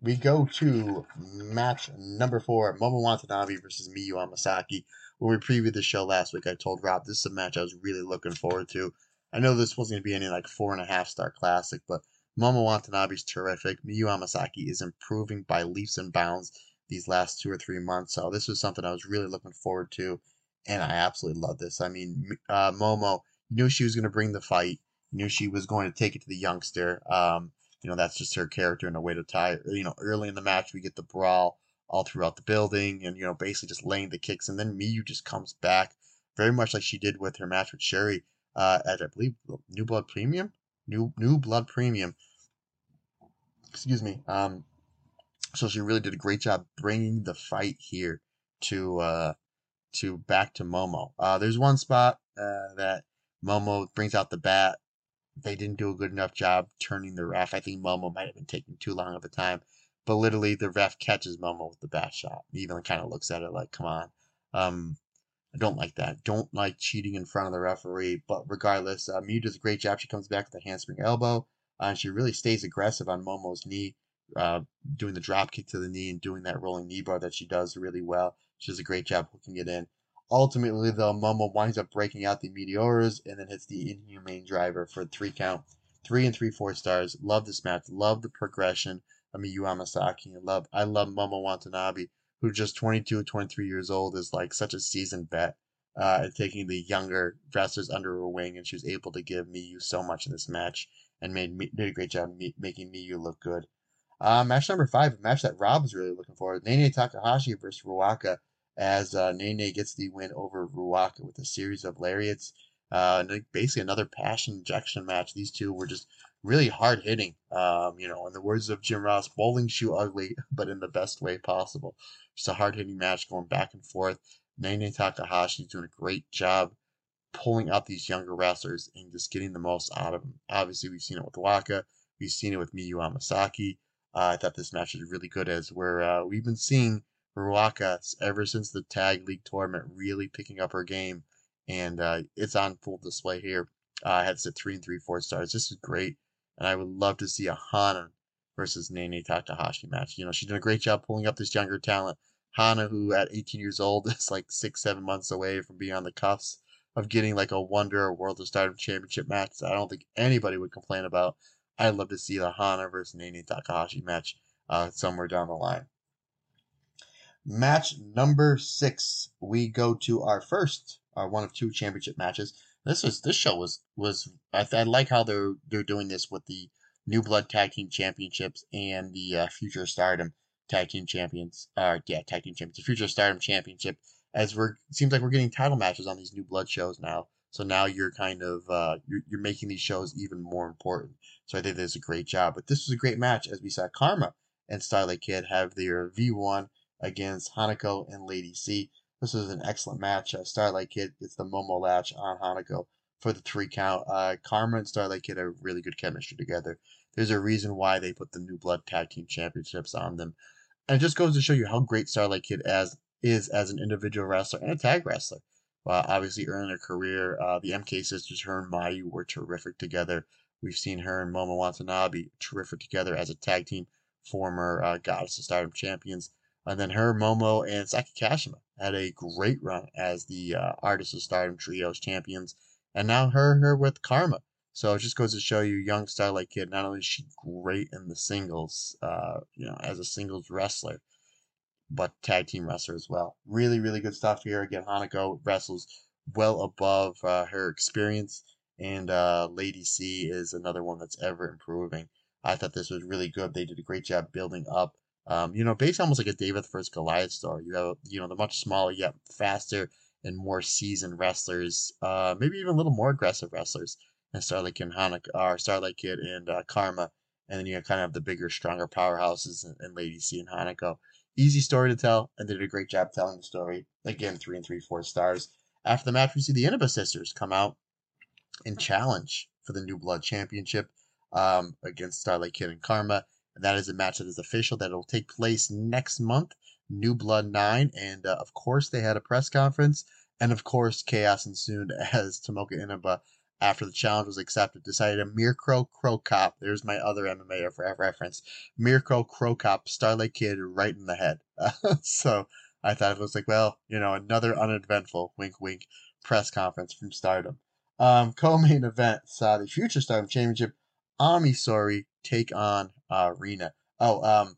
We go to match number four Momo Watanabe versus Miyu Amasaki when we previewed the show last week, I told Rob this is a match I was really looking forward to. I know this wasn't going to be any like four and a half star classic, but Momo Watanabe's terrific. Miyu Amasaki is improving by leaps and bounds these last two or three months. So this was something I was really looking forward to, and I absolutely love this. I mean, uh, Momo knew she was going to bring the fight. Knew she was going to take it to the youngster. Um, you know, that's just her character and a way to tie. You know, early in the match we get the brawl all throughout the building and, you know, basically just laying the kicks. And then Miyu just comes back very much like she did with her match with Sherry uh, at, I believe, New Blood Premium? New New Blood Premium. Excuse me. Um, so she really did a great job bringing the fight here to uh, to back to Momo. Uh, there's one spot uh, that Momo brings out the bat. They didn't do a good enough job turning the ref. I think Momo might have been taking too long of a time but literally the ref catches Momo with the bat shot. He even kind of looks at it like, come on. Um, I don't like that. Don't like cheating in front of the referee. But regardless, uh, Miyu does a great job. She comes back with a handspring elbow. Uh, and she really stays aggressive on Momo's knee, uh, doing the drop kick to the knee and doing that rolling knee bar that she does really well. She does a great job hooking it in. Ultimately, though, Momo winds up breaking out the Meteoras and then hits the inhumane driver for three count. Three and three four stars. Love this match. Love the progression. I mean, Yu Amasaki. I love, I love Momo Watanabe, who just 22, 23 years old, is like such a seasoned vet uh, at taking the younger wrestlers under her wing, and she was able to give Miyu so much in this match and made did a great job making Miyu look good. Uh, match number five, a match that Rob is really looking for: Nene Takahashi versus Ruaka, as uh, Nene gets the win over Ruaka with a series of lariats. Uh, basically another passion injection match. These two were just really hard hitting. Um, you know, in the words of Jim Ross, bowling shoe ugly, [laughs] but in the best way possible. Just a hard hitting match going back and forth. Nene Takahashi doing a great job pulling out these younger wrestlers and just getting the most out of them. Obviously, we've seen it with Waka. We've seen it with Miyu Amasaki. Uh, I thought this match was really good as where uh, we've been seeing Ruaka ever since the Tag League tournament really picking up her game. And uh, it's on full display here. Uh, I had to three and three, four stars. This is great and I would love to see a Hana versus Nene Takahashi match. You know, she's done a great job pulling up this younger talent. Hana, who at 18 years old [laughs] is like six, seven months away from being on the cuffs of getting like a Wonder or World of Stardom Championship match that I don't think anybody would complain about. I'd love to see the Hana versus Nene Takahashi match uh, somewhere down the line. Match number six, we go to our first, our one of two championship matches. This was this show was was I, I like how they're they're doing this with the New Blood Tag Team Championships and the uh, Future Stardom Tag Team Champions. Uh, yeah, Tag Team Champions, the Future Stardom Championship. As we're seems like we're getting title matches on these New Blood shows now. So now you're kind of uh, you're, you're making these shows even more important. So I think that's a great job. But this was a great match as we saw Karma and Starlight Kid have their V1 against Hanako and Lady C. This was an excellent match. Uh, Starlight Kid gets the Momo latch on Hanako for the three count. Uh, Karma and Starlight Kid have really good chemistry together. There's a reason why they put the New Blood Tag Team Championships on them. And it just goes to show you how great Starlight Kid as is as an individual wrestler and a tag wrestler. Obviously, early in her career, uh, the MK sisters, her and Mayu, were terrific together. We've seen her and Momo Watanabe terrific together as a tag team, former uh, Goddess of Stardom champions. And then her, Momo, and Saki Kashima had a great run as the uh, Artist of Stardom Trios champions. And now her, her with Karma. So it just goes to show you, young Starlight Kid, not only is she great in the singles, uh, you know, as a singles wrestler, but tag team wrestler as well. Really, really good stuff here. Again, Hanako wrestles well above uh, her experience, and uh, Lady C is another one that's ever improving. I thought this was really good. They did a great job building up. Um, you know, based almost like a David versus Goliath story. You have, you know, the much smaller yet faster and more seasoned wrestlers, uh, maybe even a little more aggressive wrestlers, and Starlight Kid and Hanako, or Starlight Kid and uh, Karma, and then you kind of have the bigger, stronger powerhouses and, and Lady C and Hanako. Easy story to tell, and they did a great job telling the story. Again, three and three, four stars. After the match, we see the Inaba sisters come out and challenge for the New Blood Championship um, against Starlight Kid and Karma. And that is a match that is official that will take place next month, New Blood 9. And uh, of course, they had a press conference. And of course, chaos ensued [laughs] as Tomoka Inaba, after the challenge was accepted, decided a Mirko Cro Cop. There's my other MMA reference. Mirko Cro Cop, Starlight Kid, right in the head. [laughs] so I thought it was like, well, you know, another uneventful wink wink press conference from Stardom. Um, [laughs] co-main event saw the Future Stardom Championship Ami Sourei take on uh, Rina. Oh, um,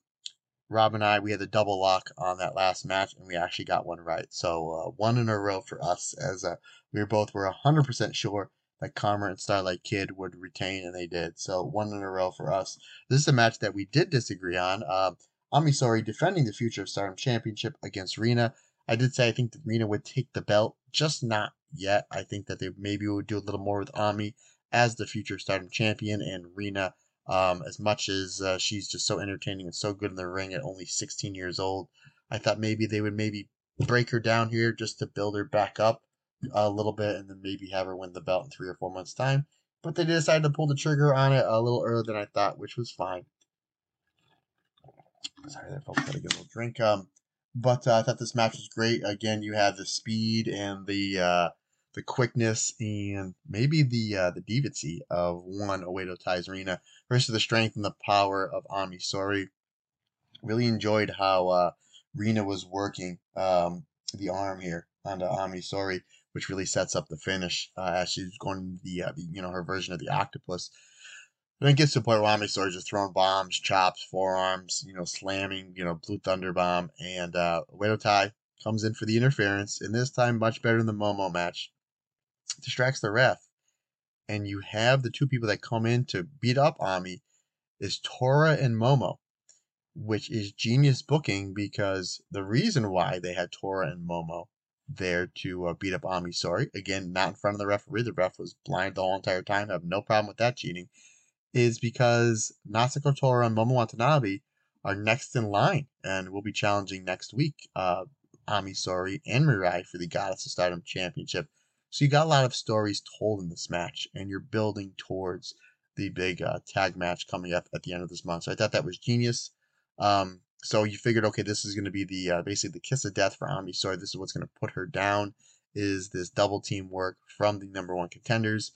Rob and I, we had the double lock on that last match, and we actually got one right. So uh, one in a row for us, as uh, we were both were hundred percent sure that Karma and Starlight Kid would retain, and they did. So one in a row for us. This is a match that we did disagree on. Uh, Ami Sourei defending the Future of Stardom Championship against Rina. I did say I think that Rina would take the belt, just not yet. I think that they maybe would do a little more with Ami as the future Stardom champion, and Rina, um, as much as uh, she's just so entertaining and so good in the ring at only 16 years old, I thought maybe they would maybe break her down here just to build her back up a little bit, and then maybe have her win the belt in three or four months' time. But they decided to pull the trigger on it a little earlier than I thought, which was fine. Sorry there, folks. Gotta get a little drink. Um, but uh, I thought this match was great. Again, you have the speed and the uh, the quickness and maybe the uh, the deviancy of one Oedo Tai's Rina versus the strength and the power of Ami Sourei. Really enjoyed how uh, Rina was working um, the arm here onto Ami Sourei, which really sets up the finish uh, as she's going the, uh, the you know her version of the octopus. Then it gets to the point where Ami Sourei just throwing bombs, chops, forearms, you know, slamming, you know, Blue Thunder Bomb, and uh, Oedo Tai comes in for the interference, and this time much better than the Momo match distracts the ref, and you have the two people that come in to beat up Ami is Tora and Momo, which is genius booking because the reason why they had Tora and Momo there to uh, beat up Ami Sourei, again, not in front of the referee, the ref was blind the whole entire time, have no problem with that cheating, is because Natsuko Tora and Momo Watanabe are next in line and will be challenging next week uh, Ami Sourei and Mirai for the Goddess of Stardom Championship so you got a lot of stories told in this match, and you're building towards the big uh, tag match coming up at the end of this month. So I thought that was genius. Um, so you figured, okay, this is going to be the uh, basically the kiss of death for Ami Sourei. This is what's going to put her down. Is this double team work from the number one contenders?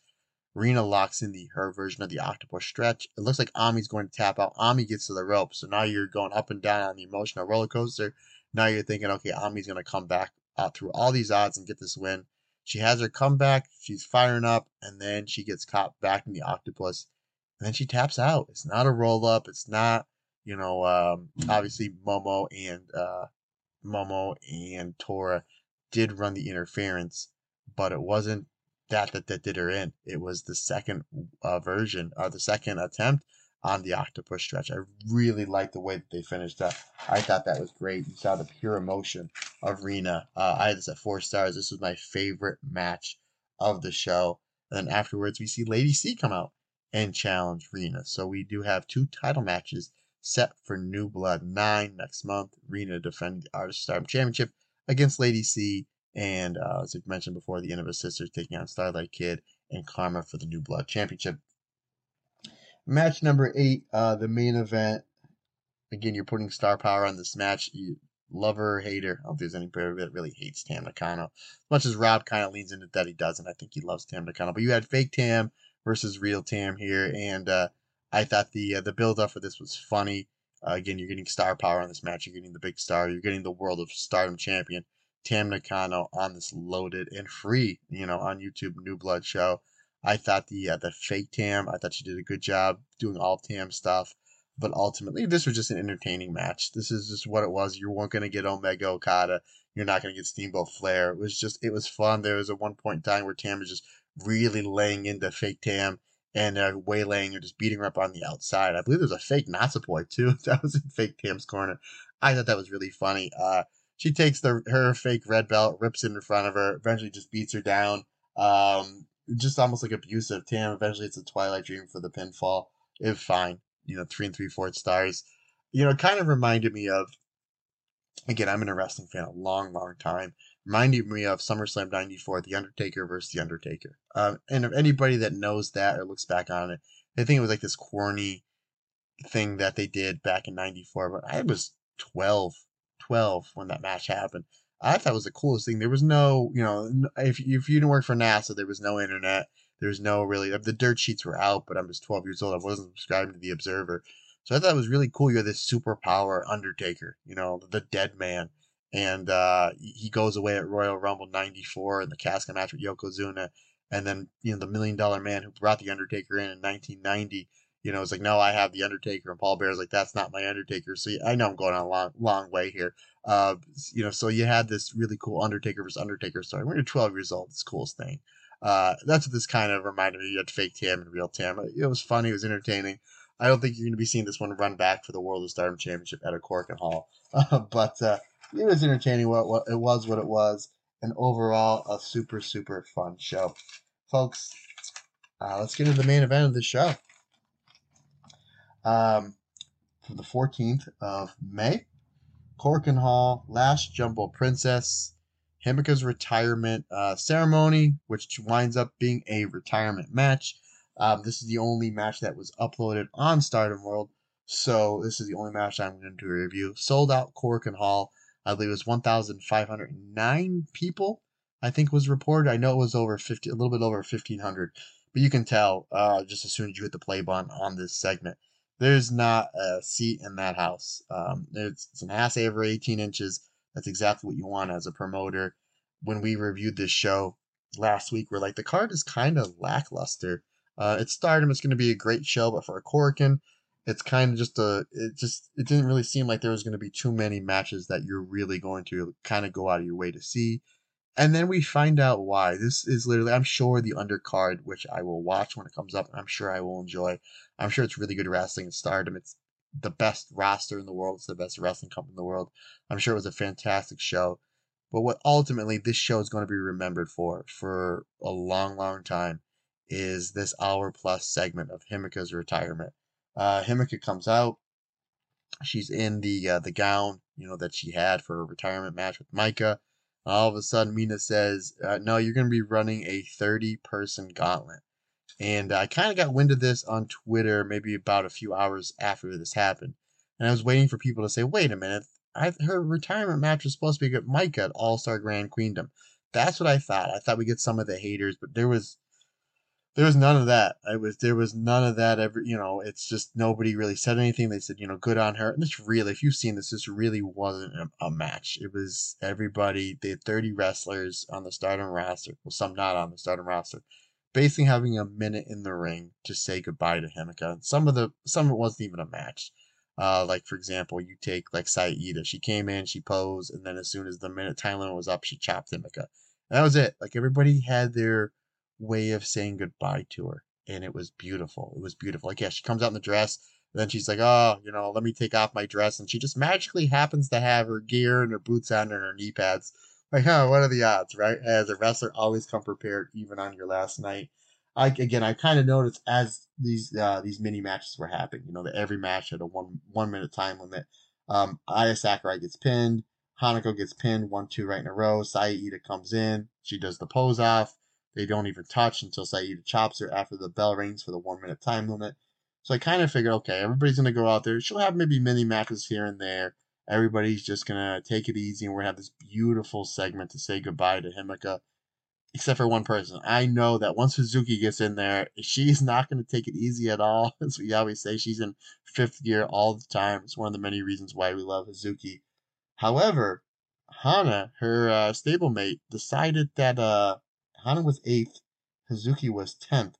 Rina locks in the her version of the octopus stretch. It looks like Ami's going to tap out. Ami gets to the rope, so now you're going up and down on the emotional roller coaster. Now you're thinking, okay, Ami's going to come back uh, through all these odds and get this win. She has her comeback. She's firing up, and then she gets caught back in the octopus, and then she taps out. It's not a roll up. It's not, you know, um, obviously Momo and uh, Momo and Tora did run the interference, but it wasn't that that, that did her in. It was the second uh, version or the second attempt on the octopus stretch. I really liked the way that they finished up. I thought that was great. You saw the pure emotion of Rina. Uh, I had this at four stars. This was my favorite match of the show. And then afterwards, we see Lady C come out and challenge Rina. So we do have two title matches set for New Blood 9 next month. Rina defending the Artist Stardom Championship against Lady C. And uh, as I mentioned before, the Inaba Sisters taking on Starlight Kid and Karma for the New Blood Championship. Match number eight, uh, the main event. Again, you're putting star power on this match. You love her hate. I don't think there's anybody that really hates Tam Nakano. As much as Rob kind of leans into that, he doesn't. I think he loves Tam Nakano. But you had fake Tam versus real Tam here, and uh, I thought the uh, the build up for this was funny. Uh, again, you're getting star power on this match. You're getting the big star. You're getting the World of Stardom champion Tam Nakano on this loaded and free, you know, on YouTube New Blood show. I thought the uh, the fake Tam, I thought she did a good job doing all Tam stuff. but ultimately this was just an entertaining match. This is just what it was. You weren't going to get Omega Okada. You're not going to get Steamboat Flair. It was just, it was fun. There was a one point in time where Tam was just really laying into fake Tam and uh, waylaying or just beating her up on the outside. I believe there's a fake Natsupoi too. [laughs] That was in fake Tam's corner. I thought that was really funny. Uh, she takes the her fake red belt, rips it in front of her, eventually just beats her down. Um, just almost like abusive. Tam eventually it's a Twilight Dream for the pinfall. If fine. You know, three and three fourth stars. You know, it kind of reminded me of. Again, I'm been a wrestling fan a long, long time. Reminded me of SummerSlam '94, The Undertaker versus The Undertaker. Um, and if anybody that knows that or looks back on it, they think it was like this corny thing that they did back in '94. But I was 12, 12 when that match happened. I thought was the coolest thing. There was no, you know, if, if you didn't work for NASA, there was no internet. There was no really, the dirt sheets were out, but I'm just 12 years old. I wasn't subscribing to the Observer. So I thought it was really cool. You had this superpower Undertaker, you know, the dead man. And uh, he goes away at Royal Rumble 94 in the casket match with Yokozuna. And then, you know, the Million Dollar Man who brought the Undertaker in in 1990 you know, it's like, no, I have the Undertaker, and Paul Bearer's like, that's not my Undertaker. So I know I'm going on a long, long way here. Uh, you know, so you had this really cool Undertaker versus Undertaker story. When you're 12 years old, it's the coolest thing. Uh, that's what this kind of reminded me. You had fake Tam and real Tam. It was funny. It was entertaining. I don't think you're going to be seeing this one run back for the World of Stardom Championship at a Korakuen Hall, [laughs] uh, but uh, it was entertaining. What, what it was, what it was, and overall a super super fun show, folks. Uh, let's get into the main event of the show um, for the 14th of May. Korakuen Hall, Last Jumbo Princess, Himeka's retirement uh, ceremony, which winds up being a retirement match. Um, this is the only match that was uploaded on Stardom World, so this is the only match I'm going to review. Sold out Korakuen Hall. I believe it was 1,509 people. I think was reported. I know it was over 50, a little bit over 1,500, but you can tell uh, just as soon as you hit the play button on this segment there's not a seat in that house. Um, it's, it's an ass over 18 inches. That's exactly what you want as a promoter. When we reviewed this show last week, we're like, the card is kind of lackluster. Uh, it's Stardom. It's going to be a great show, but for a Korakuen, it's kind of just a. It just it didn't really seem like there was going to be too many matches that you're really going to kind of go out of your way to see. And then we find out why. This is literally, I'm sure, the undercard, which I will watch when it comes up, I'm sure I will enjoy. I'm sure it's really good wrestling in Stardom. It's the best roster in the world. It's the best wrestling company in the world. I'm sure it was a fantastic show. But what ultimately this show is going to be remembered for, for a long, long time, is this hour plus segment of Himeka's retirement. Uh, Himeka comes out. She's in the uh, the gown, you know, that she had for her retirement match with Maika all of a sudden Mina says, uh, "No, you're going to be running a 30 person gauntlet." And I kind of got wind of this on Twitter maybe about a few hours after this happened, and I was waiting for people to say, "Wait a minute." I, her retirement match was supposed to be good. Maika at All Star Grand Queendom. That's what I thought. I thought we'd get some of the haters, but there was there was none of that. I was there was none of that ever. You know, it's just nobody really said anything. They said, you know, good on her. And this really, if you've seen this, this really wasn't a, a match. It was everybody. They had thirty wrestlers on the Stardom roster. Well, some not on the Stardom roster. Basically, having a minute in the ring to say goodbye to Himeka. Some of the some of it wasn't even a match. Uh, like for example, you take like Saida. She came in, she posed, and then as soon as the minute time limit was up, she chopped Himeka. And that was it. Like everybody had their way of saying goodbye to her. And it was beautiful. It was beautiful. Like, yeah, she comes out in the dress. then she's like, oh, you know, let me take off my dress. And she just magically happens to have her gear and her boots on and her knee pads. Like, huh, what are the odds, right? As a wrestler, always come prepared, even on your last night. I, again, I kind of noticed as these uh, these mini matches were happening, you know, that every match had a one one minute time limit. Um, Aya Sakurai gets pinned. Hanako gets pinned one, two right in a row. Saida comes in. She does the pose off. They don't even touch until Saida chops her after the bell rings for the one minute time limit. So I kind of figured, okay, everybody's to go out there. She'll have maybe mini matches here and there. Everybody's just to take it easy, and we're to have this beautiful segment to say goodbye to Himeka, except for one person. I know that once Hazuki gets in there, she's not to take it easy at all. [laughs] As we always say, she's in fifth gear all the time. It's one of the many reasons why we love Hazuki. However, Hana, her uh, stablemate, decided that uh, Hana was eighth, Hazuki was tenth.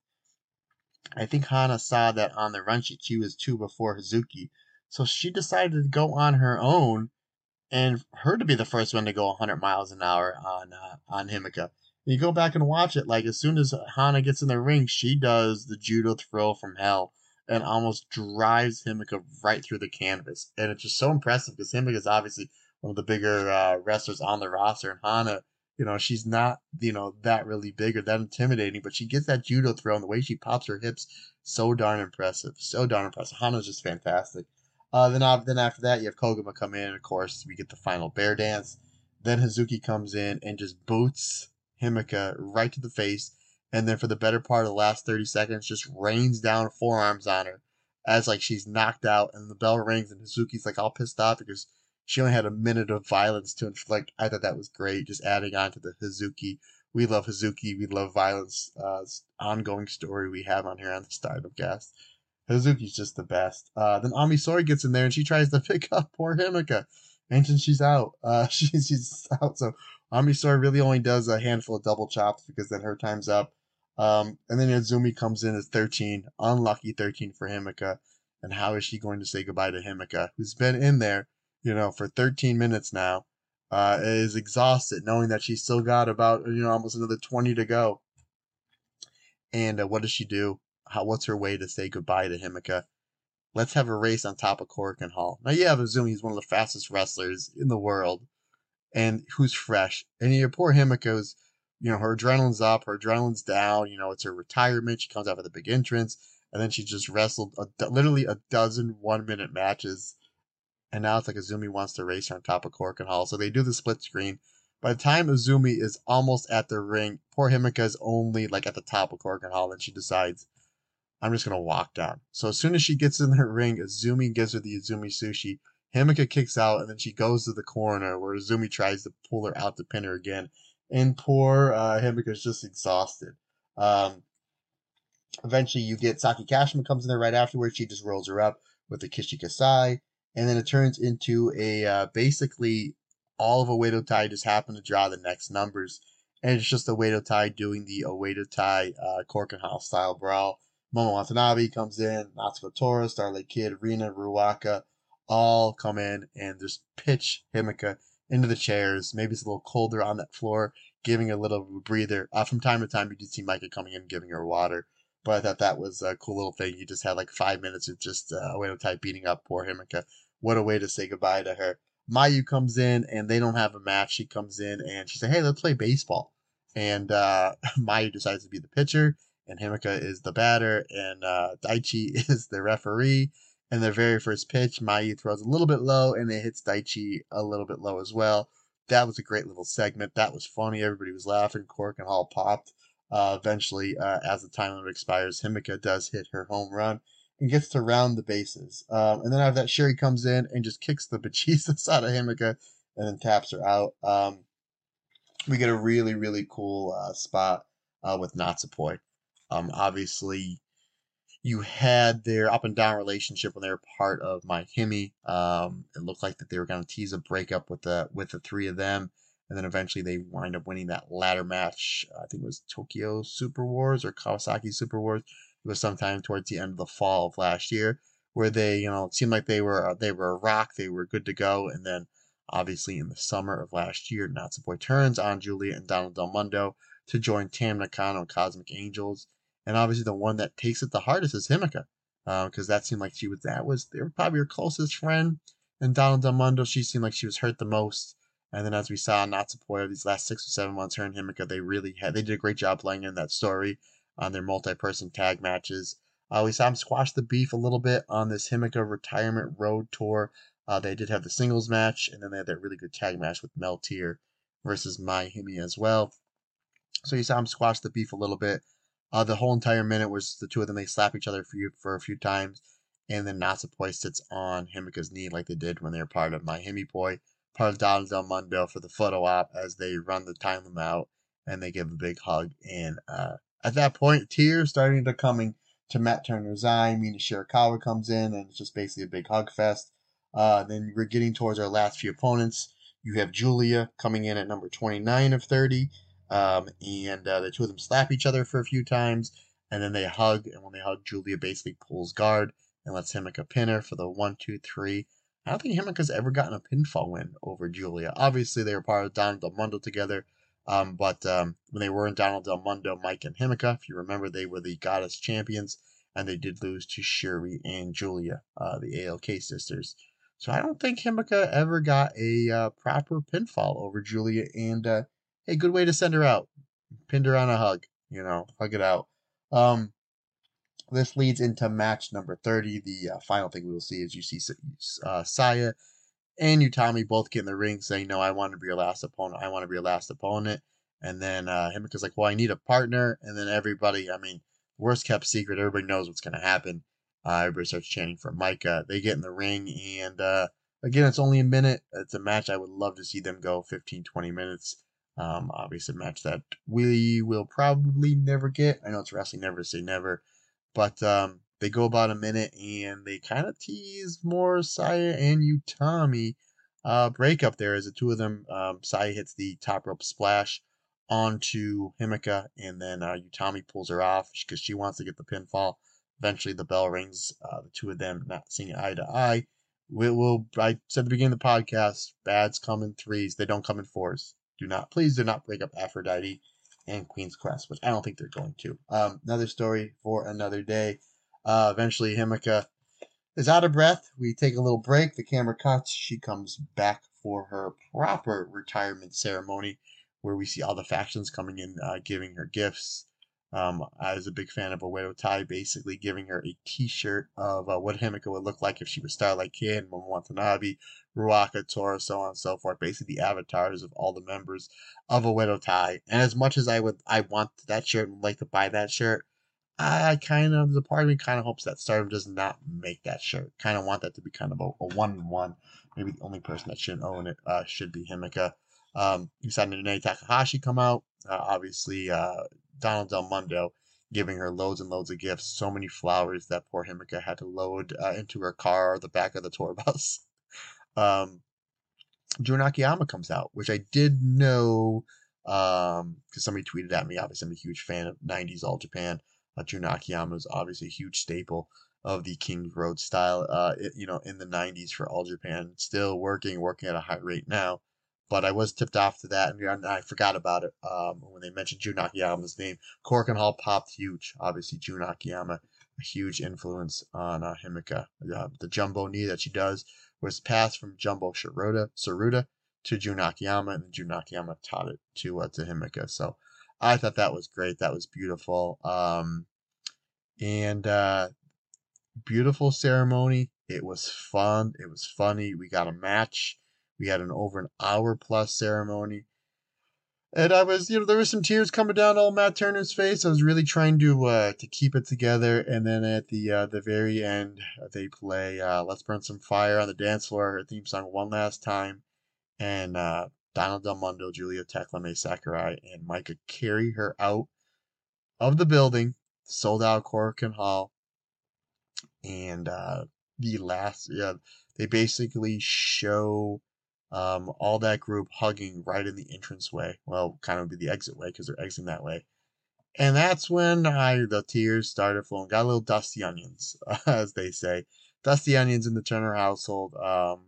I think Hana saw that on the run sheet she was two before Hazuki, so she decided to go on her own and her to be the first one to go 100 miles an hour on uh, on Himeka. And you go back and watch it, like as soon as Hana gets in the ring, she does the judo throw from hell and almost drives Himeka right through the canvas. And it's just so impressive because Himeka is obviously one of the bigger uh, wrestlers on the roster, and Hana, you know, she's not you know that really big or that intimidating, but she gets that judo throw and the way she pops her hips, so darn impressive, so darn impressive. Hana's just fantastic. Uh, then, uh, then after that, you have Koguma come in. Of course, we get the final bear dance. Then Hazuki comes in and just boots Himeka right to the face. And then for the better part of the last 30 seconds, just rains down forearms on her as like she's knocked out. And the bell rings and Hazuki's like all pissed off because she only had a minute of violence to inflict. I thought that was great. Just adding on to the Hazuki. We love Hazuki. We love violence. Uh, ongoing story we have on here on the Stardom Cast. Hazuki's just the best. Uh, then Ami Sourei gets in there and she tries to [laughs] pick up poor Himeka, And she's out. Uh, [laughs] she, she's out. So Ami Sourei really only does a handful of double chops because then her time's up. Um, and then Azumi comes in at 13. Unlucky 13 for Himeka. And how is she going to say goodbye to Himeka, who's been in there, you know, for 13 minutes now, uh, is exhausted knowing that she's still got about, you know, almost another 20 to go. And uh, what does she do? How what's her way to say goodbye to Himeka. Let's have a race on top of Korakuen Hall. Now, yeah, Azumi is one of the fastest wrestlers in the world, and who's fresh. And your poor Himeka's, you know, her adrenaline's up, her adrenaline's down. You know, it's her retirement. She comes out with a big entrance, and then she just wrestled a, literally a dozen one-minute matches, and now it's like Azumi wants to race her on top of Korakuen Hall. So they do the split screen. By the time Azumi is almost at the ring, poor Himeka is only like at the top of Korakuen Hall, and she decides I'm just gonna walk down. So as soon as she gets in the ring, Azumi gives her the Azumi sushi. Himeka kicks out, and then she goes to the corner where Azumi tries to pull her out to pin her again. And poor uh, Himeka's just exhausted. Um, eventually, you get Saki Kashima comes in there right afterwards. She just rolls her up with the Kishi Kaisei, and then it turns into a uh, basically all of Oedo Tai just happen to draw the next numbers, and it's just Oedo Tai doing the Oedo Tai uh, Korakuen Hall style brawl Momo Watanabe comes in, Natsuko Tora, Starlight Kid, Rina, Ruaka, all come in and just pitch Himeka into the chairs. Maybe it's a little colder on that floor, giving a little breather. Uh, from time to time, you did see Maika coming in giving her water. But I thought that was a cool little thing. You just had like five minutes of just uh, Oedo Tai beating up poor Himeka. What a way to say goodbye to her. Mayu comes in and they don't have a match. She comes in and she said, Hey, let's play baseball. And uh, [laughs] Mayu decides to be the pitcher and Himeka is the batter, and uh, Daichi [laughs] is the referee. And their very first pitch, Mayu throws a little bit low, and it hits Daichi a little bit low as well. That was a great little segment. That was funny. Everybody was laughing. Korakuen Hall popped. Uh, eventually, uh, as the time limit expires, Himeka does hit her home run and gets to round the bases. Um, and then after that, Syuri comes in and just kicks the [laughs] bejesus out of Himeka and then taps her out. Um, we get a really, really cool uh, spot uh, with Natsupoi. Um, obviously, you had their up and down relationship when they were part of MaiHime. Um, it looked like that they were going to tease a breakup with the with the three of them, and then eventually they wind up winning that ladder match. I think it was Tokyo Super Wars or Kawasaki Super Wars. It was sometime towards the end of the fall of last year, where they, you know, it seemed like they were they were a rock, they were good to go, and then obviously in the summer of last year, Natsupoi turns on Giulia and Donna Del Mondo to join Tam Nakano and Cosmic Angels and obviously the one that takes it the hardest is Himeka, because uh, that seemed like she was that was they were probably her closest friend. And Donna Del Mondo, she seemed like she was hurt the most. And then as we saw Natsupoi these last six or seven months, her and Himeka, they really had they did a great job playing in that story on their multi-person tag matches. Uh, we saw them squash the beef a little bit on this Himeka retirement road tour. Uh, they did have the singles match, and then they had that really good tag match with Meltear versus MaiHime as well. So you saw them squash the beef a little bit. Uh, the whole entire minute was the two of them. They slap each other for, you, for a few times, and then Natsupoi sits on Himeka's knee like they did when they were part of MaiHimePoi, part of Donna Del Mondo for the photo op as they run the time limit out and they give a big hug. And uh, at that point, tears starting to coming to Matt Turner's eye. Mina Shirakawa comes in, and it's just basically a big hug fest. Uh, then we're getting towards our last few opponents. You have Giulia coming in at number 29 of 30. Um, and uh, the two of them slap each other for a few times. and then they hug, and when they hug, Giulia basically pulls guard and lets Himeka pin her for the one, two, three. I don't think Himeka's ever gotten a pinfall win over Giulia. Obviously, they were part of Donna Del Mondo together, um, but um, when they were in Donna Del Mondo, Maika and Himeka, if you remember, they were the Goddess champions, and they did lose to Syuri and Giulia, uh, the ALK sisters. So I don't think Himeka ever got a uh, proper pinfall over Giulia and uh, hey, good way to send her out. Pinned her on a hug, you know, hug it out. Um, this leads into match number 30. The uh, final thing we will see is you see uh, Saya and Utami both get in the ring saying, No, I want to be your last opponent. I want to be your last opponent. And then uh, Himeka's like, Well, I need a partner. And then everybody, I mean, worst kept secret, everybody knows what's going to happen. Uh, everybody starts chanting for Maika. They get in the ring, and uh, again, it's only a minute. It's a match I would love to see them go 15, 20 minutes. Um, obviously, a match that we will probably never get. I know it's wrestling, never say never. But um, they go about a minute and they kind of tease more Saya and Utami uh, breakup there as the two of them, um, Saya hits the top rope splash onto Himeka and then uh, Utami pulls her off because she wants to get the pinfall. Eventually the bell rings, uh, the two of them not seeing eye to eye. We will, I said at the beginning of the podcast, bads come in threes, they don't come in fours. Do not, please do not break up Aphrodite and Queen's Quest, which I don't think they're going to. Um, another story for another day. Uh, eventually, Himeka is out of breath. We take a little break. The camera cuts. She comes back for her proper retirement ceremony, where we see all the factions coming in, uh, giving her gifts. Um, I was a big fan of Oedo Tai, basically giving her a T-shirt of uh, what Himeka would look like if she was Starlight Kid, Momo Watanabe, Ruaka, Tora, so on and so forth. Basically, the avatars of all the members of a Oedo Tai. And as much as I would, I want that shirt and like to buy that shirt. I kind of, the part of me kind of hopes that Stardom does not make that shirt. Kind of want that to be kind of a, a one-one. Maybe the only person that shouldn't own it uh, should be Himeka. Um, you saw Nanae Takahashi come out. Uh, obviously, uh, Donna Del Mondo giving her loads and loads of gifts. So many flowers that poor Himeka had to load uh, into her car or the back of the tour bus. [laughs] um, Jun Akiyama comes out, which I did know because um, somebody tweeted at me. Obviously, I'm a huge fan of 90s All Japan. Uh, Jun Akiyama is obviously a huge staple of the King's Road style, uh, it, you know, in the 90s for All Japan. Still working, working at a high rate now. But I was tipped off to that, and I forgot about it um, when they mentioned Jun Akiyama's name. Korakuen Hall popped huge. Obviously, Jun Akiyama, a huge influence on uh, Himeka. Uh, the jumbo knee that she does was passed from Jumbo Tsuruta, Tsuruta to Jun Akiyama, and then Jun Akiyama taught it to uh, to Himeka. So I thought that was great. That was beautiful. Um, and uh, beautiful ceremony. It was fun. It was funny. We got a match. We had an over an hour plus ceremony. And I was, you know, there was some tears coming down old Matt Turner's face. I was really trying to uh, to keep it together. And then at the uh, the very end, uh, they play uh, "Let's Burn Some Fire" on the dance floor, her theme song one last time, and uh, Donna Del Mondo, Giulia Thekla Mai Sakurai, and Maika carry her out of the building, sold out Korakuen Hall, and uh, the last, yeah, they basically show um, all that group hugging right in the entrance way. Well, kind of be the exit way because they're exiting that way. And that's when I the tears started flowing. Got a little dusty onions, [laughs] as they say, dusty onions in the Turner household. Um,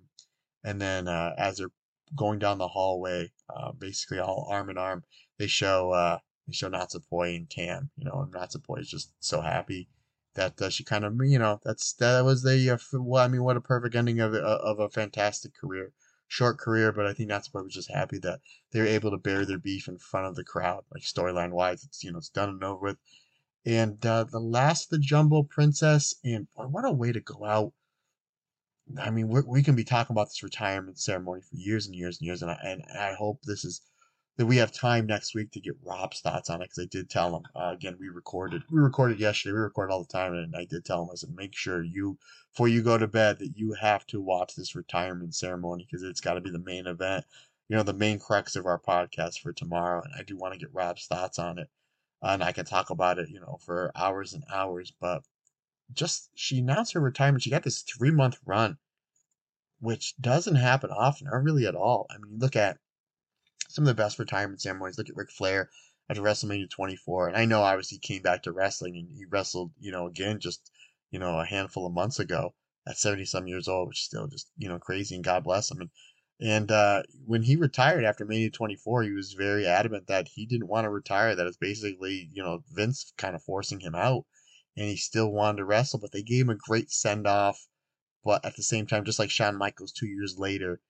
and then uh, as they're going down the hallway, uh, basically all arm in arm, they show uh, they show Natsupoi and Tam. You know, and Natsupoi is just so happy that uh, she kind of you know that's that was the uh, well, I mean, what a perfect ending of of a fantastic career short career, but I think that's why I was just happy that they were able to bury their beef in front of the crowd. Like storyline wise, it's you know it's done and over with. And uh, the last, the Jumbo Princess, and boy, what a way to go out. I mean, we can be talking about this retirement ceremony for years and years and years, and I, and I hope this is that we have time next week to get Rob's thoughts on it because I did tell him uh, again we recorded we recorded yesterday we record all the time and I did tell him I said make sure you before you go to bed that you have to watch this retirement ceremony because it's got to be the main event you know the main crux of our podcast for tomorrow and I do want to get Rob's thoughts on it and I can talk about it you know for hours and hours but just she announced her retirement she got this three month run which doesn't happen often or really at all. I mean look at some of the best retirement ceremonies. Look at Ric Flair after WrestleMania 24. And I know obviously he came back to wrestling and he wrestled, you know, again just, you know, a handful of months ago at 70 some years old, which is still just, you know, crazy and God bless him. And, and uh, when he retired after Mania 24, he was very adamant that he didn't want to retire, that it's basically, you know, Vince kind of forcing him out. And he still wanted to wrestle, but they gave him a great send off. But at the same time, just like Shawn Michaels two years later,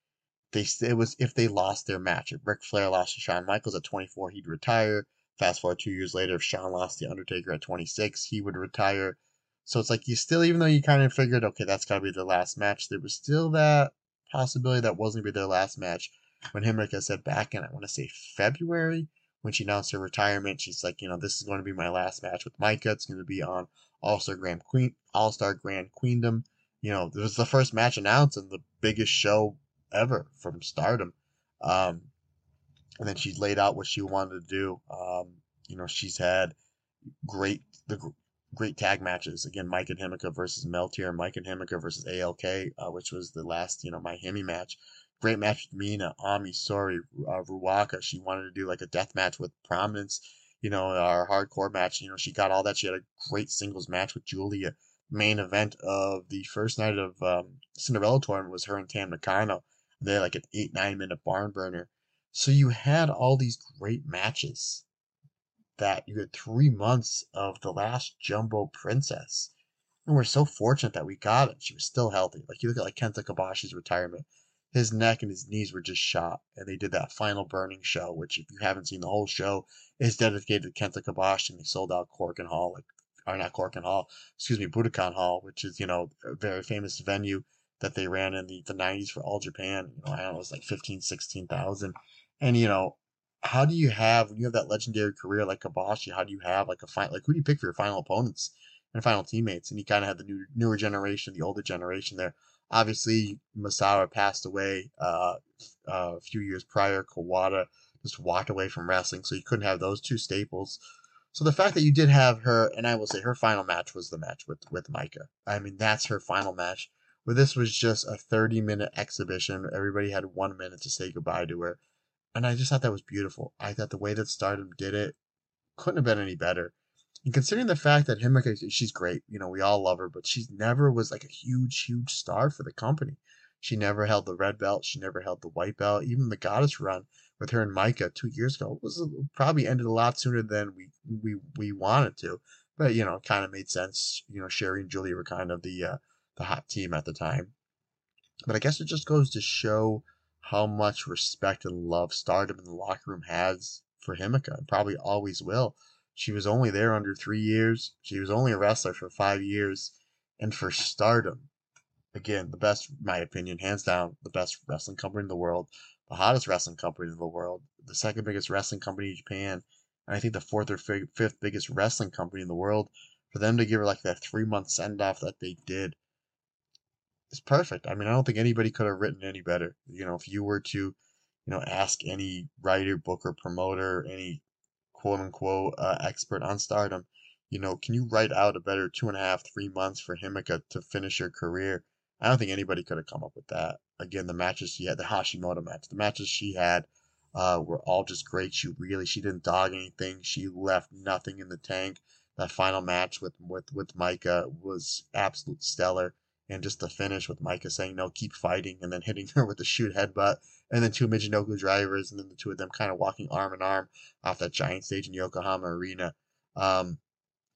they it was if they lost their match. If Ric Flair lost to Shawn Michaels at 24, he'd retire. Fast forward two years later, if Shawn lost the Undertaker at 26, he would retire. So it's like you still, even though you kind of figured, okay, that's got to be the last match, there was still that possibility that wasn't going to be their last match. When Himeka said back in, I want to say February, when she announced her retirement, she's like, you know, this is going to be my last match with Maika. It's going to be on All Star Grand Queen, All Star Grand Queendom. You know, it was the first match announced and the biggest show ever from Stardom. Um, and then she laid out what she wanted to do. Um, you know, she's had great the great tag matches. Again, Maika and Himeka versus Meltear, Maika and Himeka versus ALK, uh, which was the last, you know, MaiHime match. Great match with Mina, Ami, Sourei, uh. She wanted to do like a death match with Prominence, you know, our hardcore match. You know, she got all that. She had a great singles match with Giulia Main event of the first night of um, Cinderella tournament was her and Tam Nakano. They had like an eight, nine minute barn burner. So you had all these great matches that you had three months of the last Jumbo Princess. And we're so fortunate that we got it. She was still healthy. Like you look at like Kenta Kobashi's retirement, his neck and his knees were just shot, and they did that final burning show, which if you haven't seen the whole show, is dedicated to Kenta Kobashi, and they sold out Korakuen Hall, like or not Korakuen Hall, excuse me, Budokan Hall, which is you know a very famous venue that they ran in the, the 90s for all Japan. You know, I don't know, it was like 15, 16,000. And, you know, how do you have when you have that legendary career like Kobashi? How do you have like a fight? like who do you pick for your final opponents and final teammates? And you kind of had the new newer generation, the older generation there. Obviously, Misawa passed away uh, uh, a few years prior. Kawada just walked away from wrestling, so you couldn't have those two staples. So the fact that you did have her, and I will say her final match was the match with with Maika. I mean, that's her final match. Where this was just a 30 minute exhibition. Everybody had one minute to say goodbye to her and I just thought that was beautiful. I thought the way that Stardom did it couldn't have been any better. And considering the fact that Himeka, she's great, you know, we all love her, but she never was like a huge, huge star for the company. She never held the red belt. She never held the white belt. Even the goddess run with her and Maika two years ago was probably ended a lot sooner than we we we wanted to. But you know, kind of made sense. You know, Syuri and Giulia were kind of the uh, the hot team at the time. But I guess it just goes to show how much respect and love Stardom in the locker room has for Himeka and probably always will. She was only there under three years. She was only a wrestler for five years. And for Stardom, again, the best, my opinion, hands down, the best wrestling company in the world, the hottest wrestling company in the world, the second biggest wrestling company in Japan, and I think the fourth or fifth biggest wrestling company in the world, for them to give her like that three month send off that they did is perfect. I mean, I don't think anybody could have written any better. You know, if you were to, you know, ask any writer, booker, promoter, any quote unquote uh, expert on stardom, you know, can you write out a better two and a half, three months for Himeka to finish her career? I don't think anybody could have come up with that. Again, the matches she had, the Hashimoto match, the matches she had uh, were all just great. She really, she didn't dog anything. She left nothing in the tank. That final match with with with Maika was absolute stellar and just the finish with Maika saying no, keep fighting, and then hitting [laughs] her with the shoot headbutt, and then two Michinoku drivers, and then the two of them kind of walking arm in arm off that giant stage in Yokohama Arena. Um,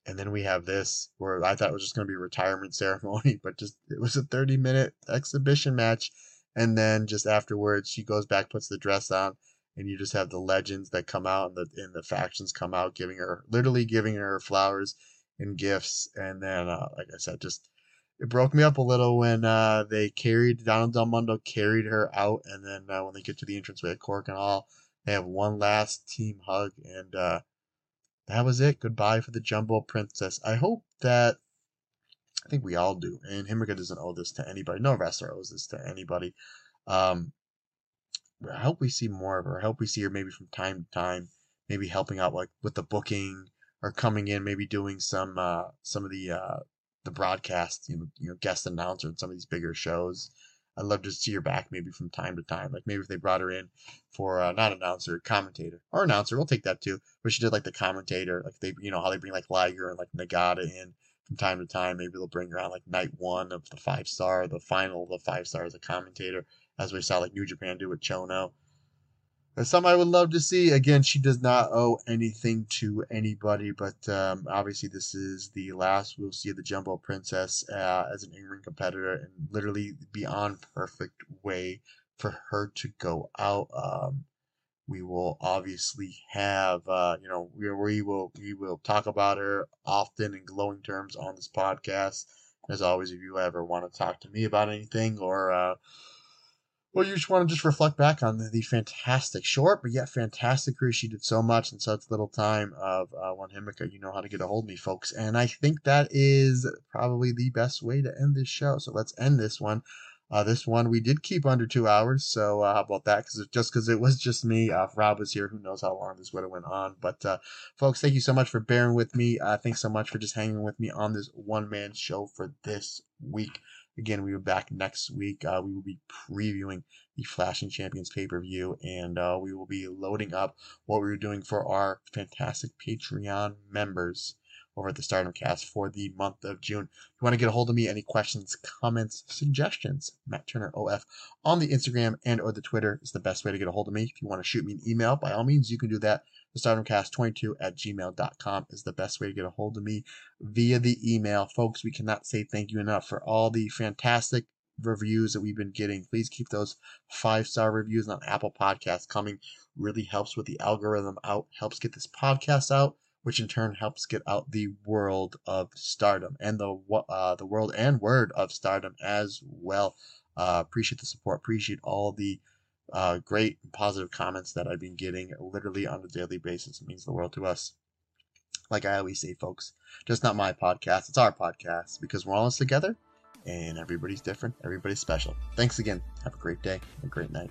and then we have this where I thought it was just going to be retirement [laughs] ceremony, but just it was a 30 minute exhibition match. And then just afterwards, she goes back, puts the dress on, and you just have the legends that come out and the and the factions come out, giving her literally giving her flowers and gifts. And then, uh, like I said, just it broke me up a little when uh, they carried Donna Del Mondo carried her out, and then uh, when they get to the entranceway at and all, they have one last team hug, and uh, that was it. Goodbye for the Jumbo Princess. I hope that I think we all do, and Himeka doesn't owe this to anybody. No wrestler owes this to anybody. Um, I hope we see more of her. I hope we see her maybe from time to time, maybe helping out like with the booking or coming in, maybe doing some uh, some of the uh, the broadcast, you know, you know, guest announcer in some of these bigger shows. I'd love to see her back maybe from time to time. Like maybe if they brought her in for uh, not announcer, commentator or announcer, we'll take that too. But she did like the commentator, like they, you know, how they bring like Liger and like Nagata in from time to time. Maybe they'll bring her on like night one of the five star, the final of the five star as a commentator, as we saw like New Japan do with Chono. That's something I would love to see. Again, she does not owe anything to anybody, but um, obviously this is the last we'll see of the Jumbo Princess uh, as an in-ring competitor, and literally beyond perfect way for her to go out. Um, we will obviously have, uh, you know, we, we will we will talk about her often in glowing terms on this podcast. As always, if you ever want to talk to me about anything or uh, well, you just want to just reflect back on the, the, fantastic, short but yet fantastic career she did so much in such little time of uh, One Himeka. You know how to get a hold of me, folks. And I think that is probably the best way to end this show. So let's end this one. Uh, this one we did keep under two hours, so uh, how about that? Because just because it was just me, uh, if Rob was here, who knows how long this would have went on. But uh, folks, thank you so much for bearing with me. Uh, thanks so much for just hanging with me on this one man show for this week. Again, we will be back next week. Uh, we will be previewing the Flashing Champions pay per view, and uh, we will be loading up what we are doing for our fantastic Patreon members over at the Stardom Cast for the month of June. If you want to get a hold of me, any questions, comments, suggestions, Matt Turner OF on the Instagram and or the Twitter is the best way to get a hold of me. If you want to shoot me an email, by all means, you can do that. The StardomCast22 at gmail.com is the best way to get a hold of me via the email. Folks, we cannot say thank you enough for all the fantastic reviews that we've been getting. Please keep those five star reviews on Apple Podcasts coming. Really helps with the algorithm out, helps get this podcast out, which in turn helps get out the world of stardom and the uh, the world and word of stardom as well. Uh, appreciate the support. Appreciate all the uh, great positive comments that I've been getting literally on a daily basis. Means the world to us. Like I always say, folks, just not my podcast. It's our podcast because we're all in this together and everybody's different. Everybody's special. Thanks again. Have a great day, a great night.